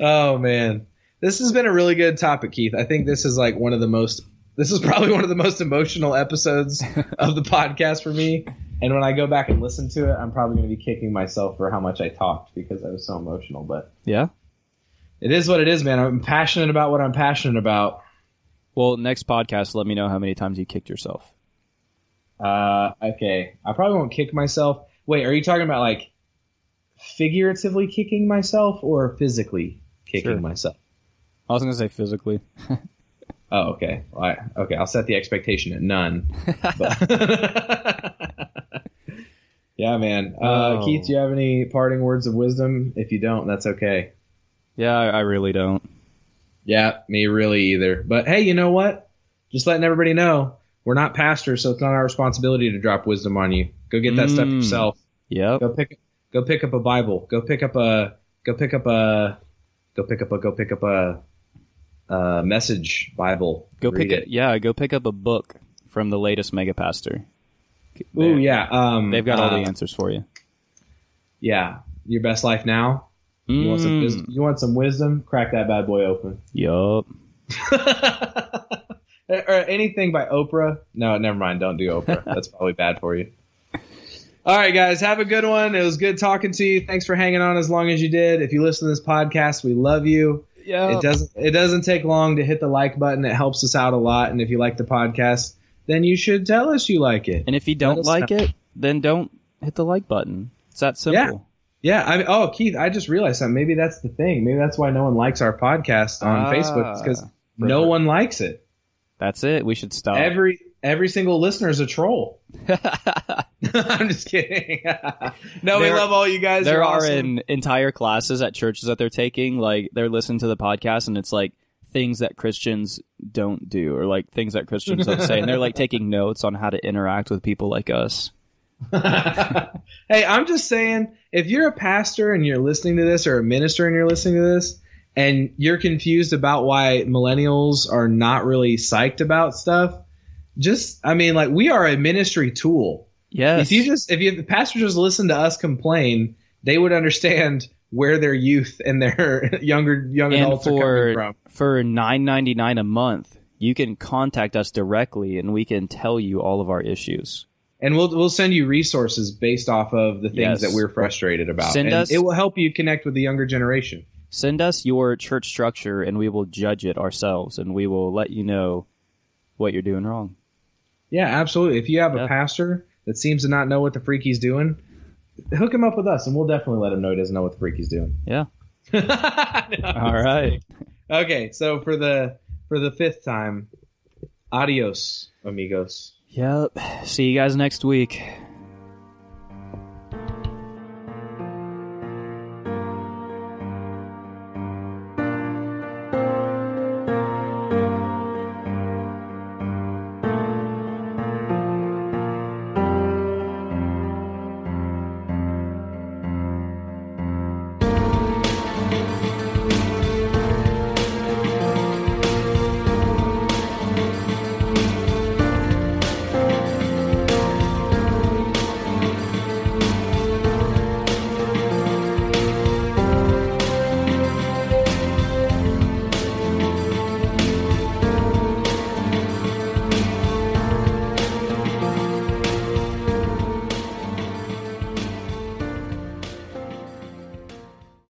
Oh man, this has been a really good topic, Keith. I think this is like one of the most. This is probably one of the most emotional episodes of the podcast for me. And when I go back and listen to it, I'm probably going to be kicking myself for how much I talked because I was so emotional. But yeah. it is what it is, man. I'm passionate about what I'm passionate about. Well, next podcast, let me know how many times you kicked yourself. Uh, okay, I probably won't kick myself. Wait, are you talking about like figuratively kicking myself or physically kicking Sure. myself? I was gonna say physically. Oh, okay. All right. Okay, I'll set the expectation at none. Yeah, man. Uh, Oh. Keith, do you have any parting words of wisdom? If you don't, that's okay. yeah, I, I really don't. Yeah, me really either. But hey, you know what? Just letting everybody know we're not pastors, so it's not our responsibility to drop wisdom on you. Go get that stuff Mm. yourself. Yep. Go pick go pick up a Bible. Go pick up a go pick up a go pick up a go pick up a, a message Bible. Go Read pick it. Yeah, go pick up a book from the latest mega pastor. Ooh, They- yeah. Um, They've got all uh, the answers for you. Yeah, your best life now. You want some Mm. wisdom? You want some wisdom? Crack that bad boy open. Yup. or anything by Oprah? No, never mind. Don't do Oprah. That's probably bad for you. All right, guys, have a good one. It was good talking to you. Thanks for hanging on as long as you did. If you listen to this podcast, we love you. Yeah. It doesn't it doesn't take long to hit the like button. It helps us out a lot. And if you like the podcast, then you should tell us you like it. And if you don't like know. it, then don't hit the like button. It's that simple. Yeah, I mean, oh Keith, I just realized something. Maybe that's the thing. Maybe that's why no one likes our podcast on Ah, Facebook because no one likes it. That's it. We should stop. Every every single listener is a troll. I'm just kidding. no, we love all you guys. there You're are awesome. in entire classes at churches that they're taking like they're listening to the podcast and it's like things that christians don't do or like things that christians don't say and they're like taking notes on how to interact with people like us hey, I'm just saying, if you're a pastor and you're listening to this, or a minister and you're listening to this, and you're confused about why millennials are not really psyched about stuff, just, I mean, like, we are a ministry tool. yes If you just, if you, the pastor just listened to us complain, they would understand where their youth and their younger young and adults are coming from. for 9.99 a month you can contact us directly and we can tell you all of our issues And we'll we'll send you resources based off of the things Yes. that we're frustrated about. Send and us- it will help you connect with the younger generation. send us your church structure and we will judge it ourselves and we will let you know what you're doing wrong Yeah, absolutely. If you have a pastor that seems to not know what the freak he's doing, hook him up with us, and we'll definitely let him know he doesn't know what the freak he's doing. yeah No, all right Okay, so for the for the fifth time, adios, amigos. yep see you guys next week